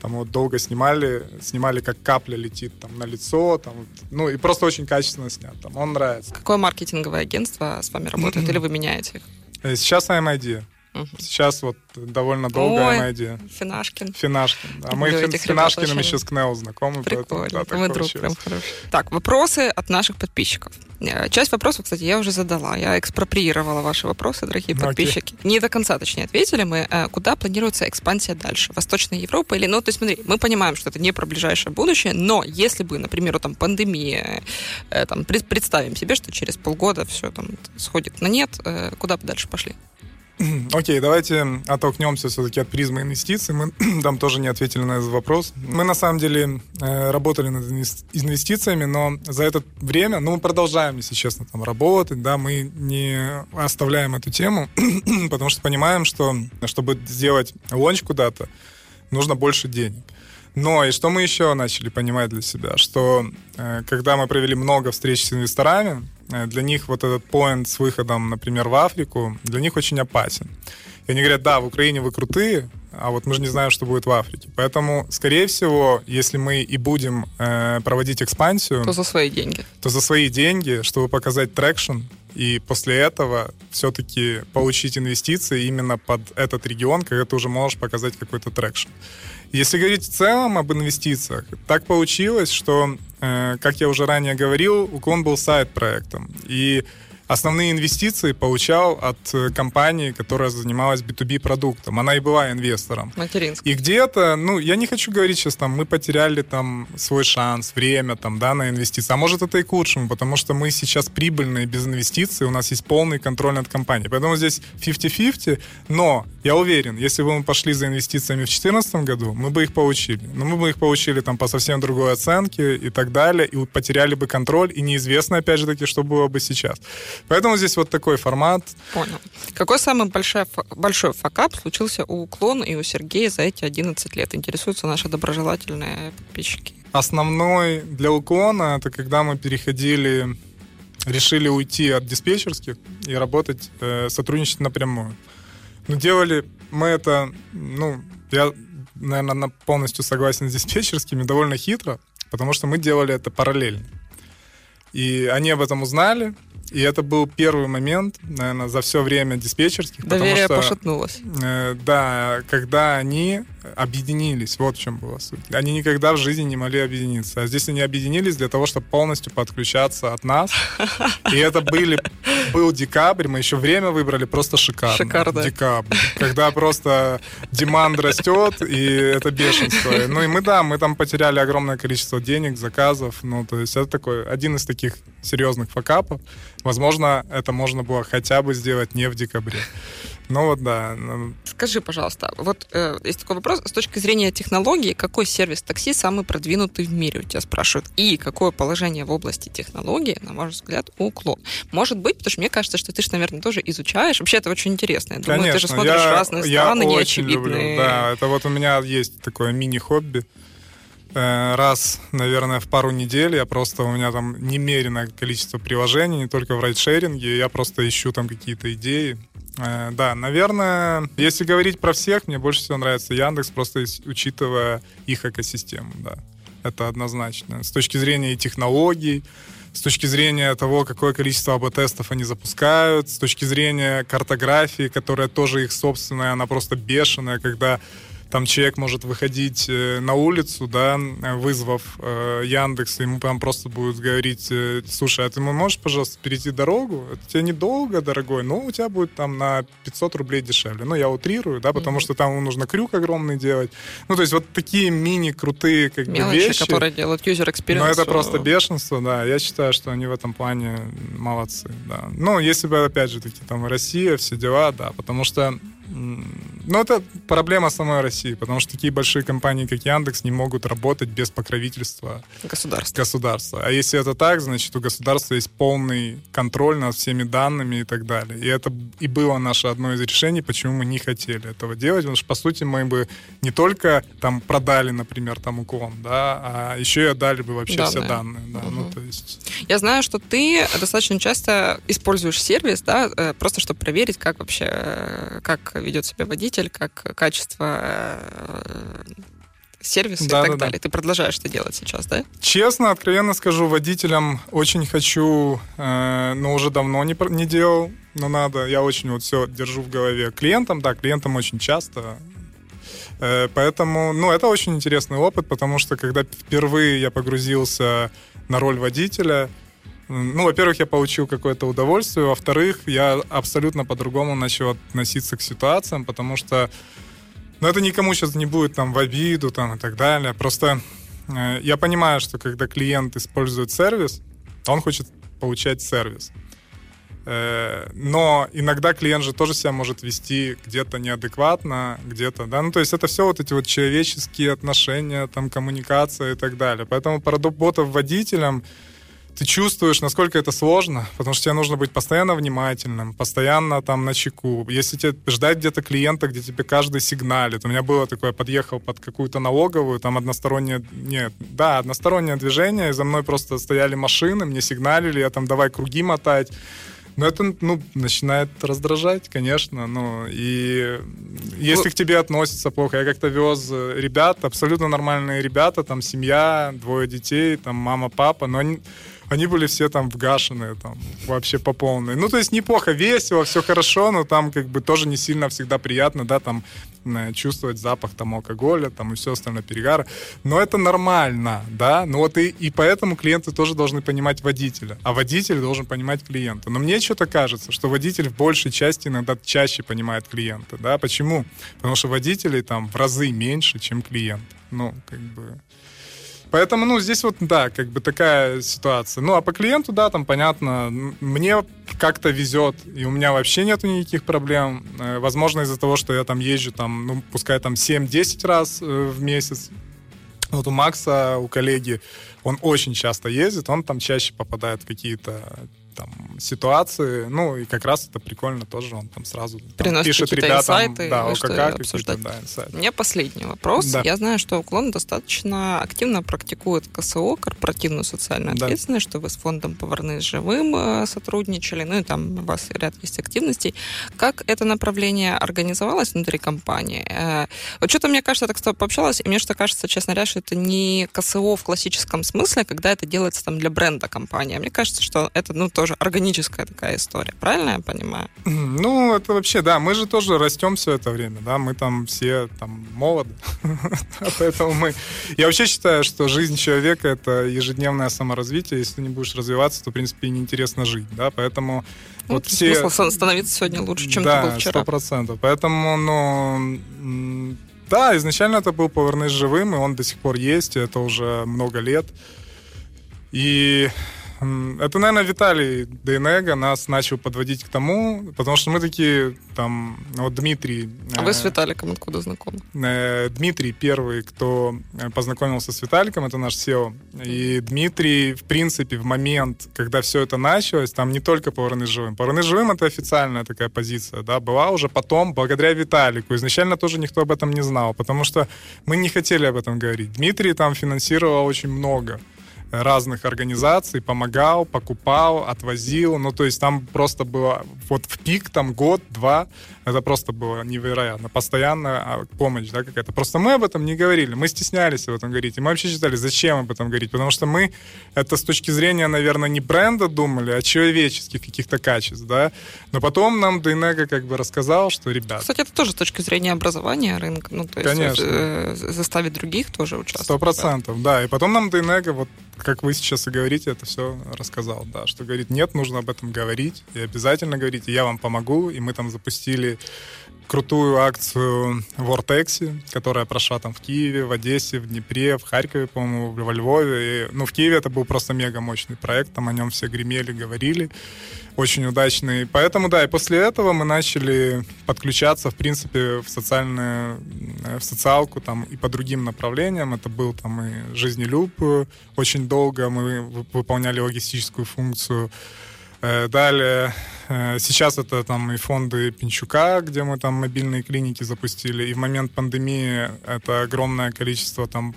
там вот долго снимали, снимали, как капля летит там на лицо, там, ну, и просто очень качественно снят, там, он нравится. Какое маркетинговое агентство с вами работает, или вы меняете их? Э, Сейчас AMID. Мгм. Сейчас вот довольно долгая Ой, идея. Финашкин. Финашкин. А мы фин- с Финашкиным еще с КНЕО знакомы. поэтому, Прикольно. да, так Мы друг прям хороший. Так, вопросы от наших подписчиков. Э, Часть вопросов, кстати, я уже задала. Я экспроприировала ваши вопросы, дорогие Ну, окей. подписчики. Не до конца, точнее, ответили мы. Э, Куда планируется экспансия дальше? Восточная Европа или... Ну, то есть, смотри, мы понимаем, что это не про ближайшее будущее, но если бы, например, там пандемия, э, там, пред- представим себе, что через полгода все там сходит на нет, куда бы дальше пошли? Окей, давайте оттолкнемся все-таки от призмы инвестиций. Мы там тоже не ответили на этот вопрос. Мы на самом деле э, работали над инвес- инвестициями, но за это время, ну, мы продолжаем, если честно, там работать, да, мы не оставляем эту тему, потому что понимаем, что чтобы сделать launch куда-то, нужно больше денег. Но и что мы еще начали понимать для себя, что э, когда мы провели много встреч с инвесторами, для них вот этот point с выходом, например, в Африку, для них очень опасен. И они говорят, да, в Украине вы крутые, а вот мы же не знаем, что будет в Африке. Поэтому, скорее всего, если мы и будем э, проводить экспансию, То за свои деньги. то за свои деньги, чтобы показать traction, и после этого все-таки получить инвестиции именно под этот регион, когда ты уже можешь показать какой-то traction. Если говорить в целом об инвестициях, так получилось, что, э, как я уже ранее говорил, Уклон был side-проектом. И основные инвестиции получал от э, компании, которая занималась B2B продуктом. Она и была инвестором. Материнский. И где-то, ну, я не хочу говорить сейчас, там, мы потеряли там свой шанс, время, там, да, на инвестиции. А может, это и к лучшему, потому что мы сейчас прибыльные без инвестиций, у нас есть полный контроль над компанией. Поэтому здесь 50-50, но я уверен, если бы мы пошли за инвестициями в 2014 году, мы бы их получили. Но мы бы их получили там по совсем другой оценке и так далее, и потеряли бы контроль, и неизвестно, опять же таки, что было бы сейчас. Поэтому здесь вот такой формат. Понял. Какой самый большой, большой факап случился у Уклона и у Сергея за эти 11 лет? Интересуются наши доброжелательные подписчики. Основной для уклона это когда мы переходили, решили уйти от диспетчерских и работать, э, сотрудничать напрямую. Но делали мы это, ну, я, наверное, полностью согласен с диспетчерскими, довольно хитро, потому что мы делали это параллельно. И они об этом узнали, и это был первый момент, наверное, за все время диспетчерских. потому Доверие что- пошатнулось. Э, Да, когда они объединились, вот в чем была суть. Они никогда в жизни не могли объединиться. А здесь они объединились для того, чтобы полностью подключаться от нас. И это были, был декабрь, мы еще время выбрали просто шикарно. Шикарно. Декабрь. Когда просто деманд растет, и это бешенство. Ну и мы, да, мы там потеряли огромное количество денег, заказов. Ну, то есть это такой, один из таких серьезных факапов. Возможно, это можно было хотя бы сделать не в декабре. Ну вот да, ну, Скажи, пожалуйста, вот э, есть такой вопрос. С точки зрения технологии, какой сервис такси самый продвинутый в мире, у тебя спрашивают? И какое положение в области технологии, на ваш взгляд, у уклон? Может быть, потому что мне кажется, что ты же, наверное, тоже изучаешь. Вообще, это очень интересно. Я думаю, ты же смотришь я, разные я страны, очень неочевидные. люблю, да, это вот у меня есть такое мини-хобби. Э, Раз, наверное, в пару недель я просто, у меня там немереное количество приложений, не только в райдшеринге, я просто ищу там какие-то идеи. Э, Да, наверное, если говорить про всех, мне больше всего нравится Яндекс, просто учитывая их экосистему, да. Это однозначно. С точки зрения и технологий, с точки зрения того, какое количество АБ-тестов они запускают, с точки зрения картографии, которая тоже их собственная, она просто бешеная, когда там человек может выходить э, на улицу, да, вызвав э, Яндекс, и ему там просто будут говорить, э, слушай, а ты можешь, пожалуйста, перейти дорогу? Это тебе недолго, дорогой, но у тебя будет там на 500 рублей дешевле. Ну, я утрирую, да, потому Мгм. что там нужно крюк огромный делать. Ну, то есть вот такие мини-крутые как бы Мелочи, вещи. которые делают юзер experience. Ну, это просто бешенство, да. Я считаю, что они в этом плане молодцы, да. Ну, если бы, опять же, таки, там, Россия, все дела, да, потому что м, ну, это проблема самой России, потому что такие большие компании, как Яндекс, не могут работать без покровительства государство. государства. А если это так, значит, у государства есть полный контроль над всеми данными и так далее. И это и было наше одно из решений, почему мы не хотели этого делать, потому что, по сути, мы бы не только там продали, например, там уклон, да, а еще и отдали бы вообще все Данные. данные. Да, ну, Мгм. то есть... Я знаю, что ты достаточно часто используешь сервис, да, э, просто чтобы проверить, как вообще, э, как ведет себя водитель, как качество э, сервисы Да, и так да, да. далее. Ты продолжаешь это делать сейчас, да? Честно, откровенно скажу, водителям очень хочу, э, но уже давно не, не делал, но надо. Я очень вот все держу в голове. Клиентам, да, клиентам очень часто. Э, поэтому, ну, это очень интересный опыт, потому что когда впервые я погрузился на роль водителя, ну, во-первых, я получил какое-то удовольствие, во-вторых, я абсолютно по-другому начал относиться к ситуациям, потому что, ну, это никому сейчас не будет там в обиду там и так далее. Просто э, я понимаю, что когда клиент использует сервис, он хочет получать сервис. Э, Но иногда клиент же тоже себя может вести где-то неадекватно, где-то, да, ну то есть это все вот эти вот человеческие отношения, там коммуникация и так далее. Поэтому поработав водителем, ты чувствуешь, насколько это сложно, потому что тебе нужно быть постоянно внимательным, постоянно там на чеку. Если тебе ждать где-то клиента, где тебе каждый сигналит. У меня было такое, подъехал под какую-то налоговую, там одностороннее, нет, да, одностороннее движение, и за мной просто стояли машины, мне сигналили, я там давай круги мотать. Но это, ну, начинает раздражать, конечно. Ну, и если Ну- к тебе относятся плохо, я как-то вез э, ребят, абсолютно нормальные ребята, там семья, двое детей, там мама, папа, но они, они были все там вгашенные, там, вообще по полной. Ну, то есть неплохо, весело, все хорошо, но там как бы тоже не сильно всегда приятно, да, там э, чувствовать запах там алкоголя, там и все остальное перегара. Но это нормально, да, ну вот и, и поэтому клиенты тоже должны понимать водителя, а водитель должен понимать клиента. Но мне что-то кажется, что водитель в большей части иногда чаще понимает клиента, да, почему? Потому что водителей там в разы меньше, чем клиент. Ну, как бы... Поэтому, ну, здесь вот, да, как бы такая ситуация. Ну, а по клиенту, да, там, понятно, мне как-то везет, и у меня вообще нету никаких проблем. Э, Возможно, из-за того, что я там езжу, там, ну, пускай там 7-10 раз э, в месяц. Вот у Макса, у коллеги, он очень часто ездит, он там чаще попадает в какие-то там ситуации, ну и как раз это прикольно тоже, он там сразу там, Приносит пишет ребятам, инсайты, да, вы о, что, как, какие-то, обсуждать? да, инсайты. У меня последний вопрос. Да. Я знаю, что уклон достаточно активно практикует КСО, корпоративную социальную Да. ответственность, что вы с фондом «Поварные с живым» э, сотрудничали, ну и там у вас ряд есть активностей. Как это направление организовалось внутри компании? Э, Вот что-то, мне кажется, я так с тобой пообщалась, и мне что кажется, честно говоря, что это не КСО в классическом смысле, когда это делается там для бренда компании. А Мне кажется, что это, ну, тоже органическая такая история. Правильно я понимаю? Ну, это вообще, да, мы же тоже растем все это время, да, мы там все там молоды, поэтому мы... Я вообще считаю, что жизнь человека — это ежедневное саморазвитие, если ты не будешь развиваться, то, в принципе, и неинтересно жить, да, поэтому Ну, вот все... Смысл становиться сегодня лучше, чем да, ты был вчера. сто процентов. Поэтому, ну, да, изначально это был поварный с живым, и он до сих пор есть, это уже много лет. И это, наверное, Виталий Дейнега нас начал подводить к тому, потому что мы такие, там, вот Дмитрий... А вы э, с Виталиком откуда знакомы? Э, Дмитрий первый, кто э, познакомился с Виталиком, это наш SEO. И Дмитрий, в принципе, в момент, когда все это началось, там не только поварны живым. Поварны живым — это официальная такая позиция, да, была уже потом, благодаря Виталику. Изначально тоже никто об этом не знал, потому что мы не хотели об этом говорить. Дмитрий там финансировал очень много разных организаций, помогал, покупал, отвозил. Ну, то есть там просто было вот в пик, там год-два, это просто было невероятно. Постоянная а, помощь, да, какая-то. Просто мы об этом не говорили, мы стеснялись об этом говорить. И мы вообще считали, зачем об этом говорить, потому что мы это с точки зрения, наверное, не бренда думали, а человеческих каких-то качеств, да. Но потом нам Дейнега как бы рассказал, что, ребят, Кстати, это тоже с точки зрения образования рынка. Ну, то есть Конечно. э, заставить других тоже участвовать. Сто процентов, да. И потом нам Дейнега, вот как вы сейчас и говорите, это все рассказал, да, что говорит, нет, нужно об этом говорить, и обязательно говорить, и я вам помогу, и мы там запустили крутую акцию в Ортексе, которая прошла там в Киеве, в Одессе, в Днепре, в Харькове, по-моему, во Львове. И, ну, в Киеве это был просто мега мощный проект, там о нем все гремели, говорили. Очень удачный. Поэтому, да, и после этого мы начали подключаться, в принципе, в социальную, в социалку там и по другим направлениям. Это был там и жизнелюб. Очень долго мы вы- выполняли логистическую функцию. Э, Далее, э, сейчас это там и фонды Пинчука, где мы там мобильные клиники запустили, и в момент пандемии это огромное количество там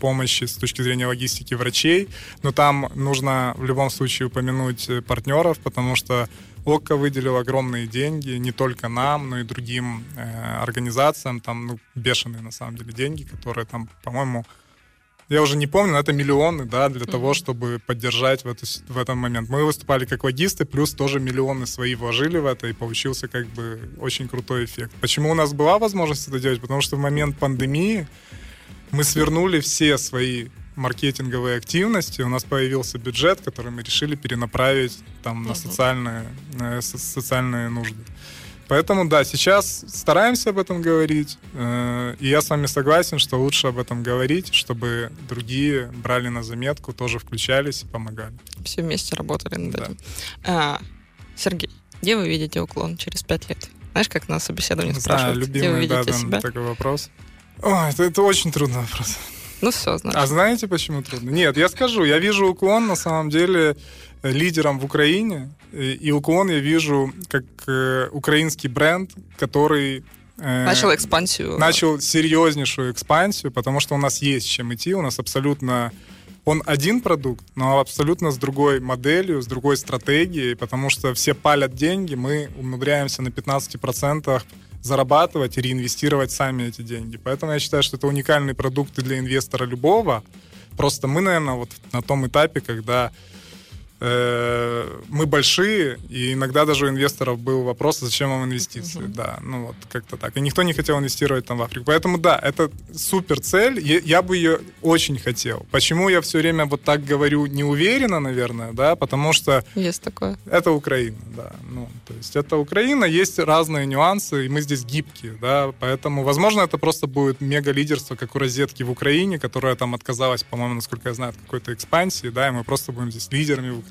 помощи с точки зрения логистики врачей, но там нужно в любом случае упомянуть э, партнеров, потому что ОККО выделил огромные деньги не только нам, но и другим э, организациям. Там ну, бешеные на самом деле деньги, которые там, по-моему, я уже не помню, но это миллионы, да, для mm-hmm. того, чтобы поддержать в, эту, в этот момент. Мы выступали как логисты, плюс тоже миллионы свои вложили в это, и получился как бы очень крутой эффект. Почему у нас была возможность это делать? Потому что в момент пандемии мы свернули все свои маркетинговые активности, у нас появился бюджет, который мы решили перенаправить там на социальные, на социальные нужды. Поэтому, да, сейчас стараемся об этом говорить. Э, и я с вами согласен, что лучше об этом говорить, чтобы другие брали на заметку, тоже включались и помогали. Все вместе работали над да. этим. А, Сергей, где вы видите уклон через пять лет? Знаешь, как на собеседовании спрашивают, да, любимый, где вы видите да, себя? такой вопрос. Ой, это, это очень трудный вопрос. Ну все, значит. А знаете, почему трудно? Нет, я скажу, я вижу уклон на самом деле лидером в Украине, и уклон я вижу как э, украинский бренд, который э, Начал экспансию. Начал серьезнейшую экспансию, потому что у нас есть чем идти, у нас абсолютно он один продукт, но абсолютно с другой моделью, с другой стратегией, потому что все палят деньги, мы умудряемся на 15% зарабатывать и реинвестировать сами эти деньги. Поэтому я считаю, что это уникальный продукт для инвестора любого. Просто мы, наверное, вот на том этапе, когда мы большие, и иногда даже у инвесторов был вопрос, зачем вам инвестиции. Uh-huh. Да, ну вот как-то так. И никто не хотел инвестировать там в Африку. Поэтому да, это супер цель. Я, я бы ее очень хотел. Почему я все время вот так говорю неуверенно, наверное, да, потому что... Есть такое. Это Украина, да. Ну, то есть это Украина, есть разные нюансы, и мы здесь гибкие, да, поэтому, возможно, это просто будет мега-лидерство, как у розетки в Украине, которая там отказалась, по-моему, насколько я знаю, от какой-то экспансии, да, и мы просто будем здесь лидерами в Украине.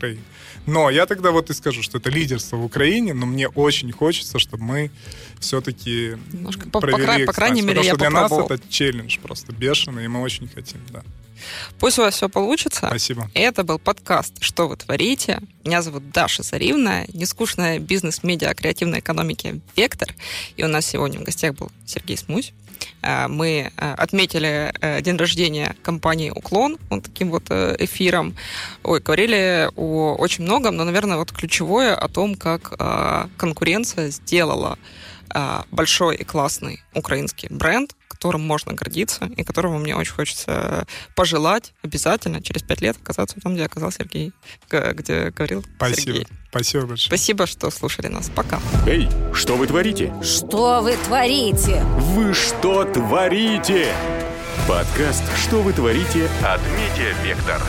Но я тогда вот и скажу, что это лидерство в Украине, но мне очень хочется, чтобы мы все-таки Немножко провели по, по крайней мере, Потому я что для попробовал. нас это челлендж просто бешеный, и мы очень хотим, да. Пусть у вас все получится. Спасибо. Это был подкаст «Что вы творите?». Меня зовут Даша Заривна, нескучная бизнес-медиа креативной экономики «Вектор». И у нас сегодня в гостях был Сергей Смусь. А, мы а, отметили э, день рождения компании «Уклон» вот таким вот э, эфиром. Ой, говорили о очень многом, но, наверное, вот ключевое о том, как конкуренция сделала большой и классный украинский бренд которым можно гордиться и которого мне очень хочется пожелать обязательно через пять лет оказаться там, где оказался Сергей, где говорил Спасибо. Сергей. Спасибо большое. Спасибо, что слушали нас. Пока. Эй, что вы творите? Что вы творите? Вы что творите? Подкаст «Что вы творите» от Медиа Вектор.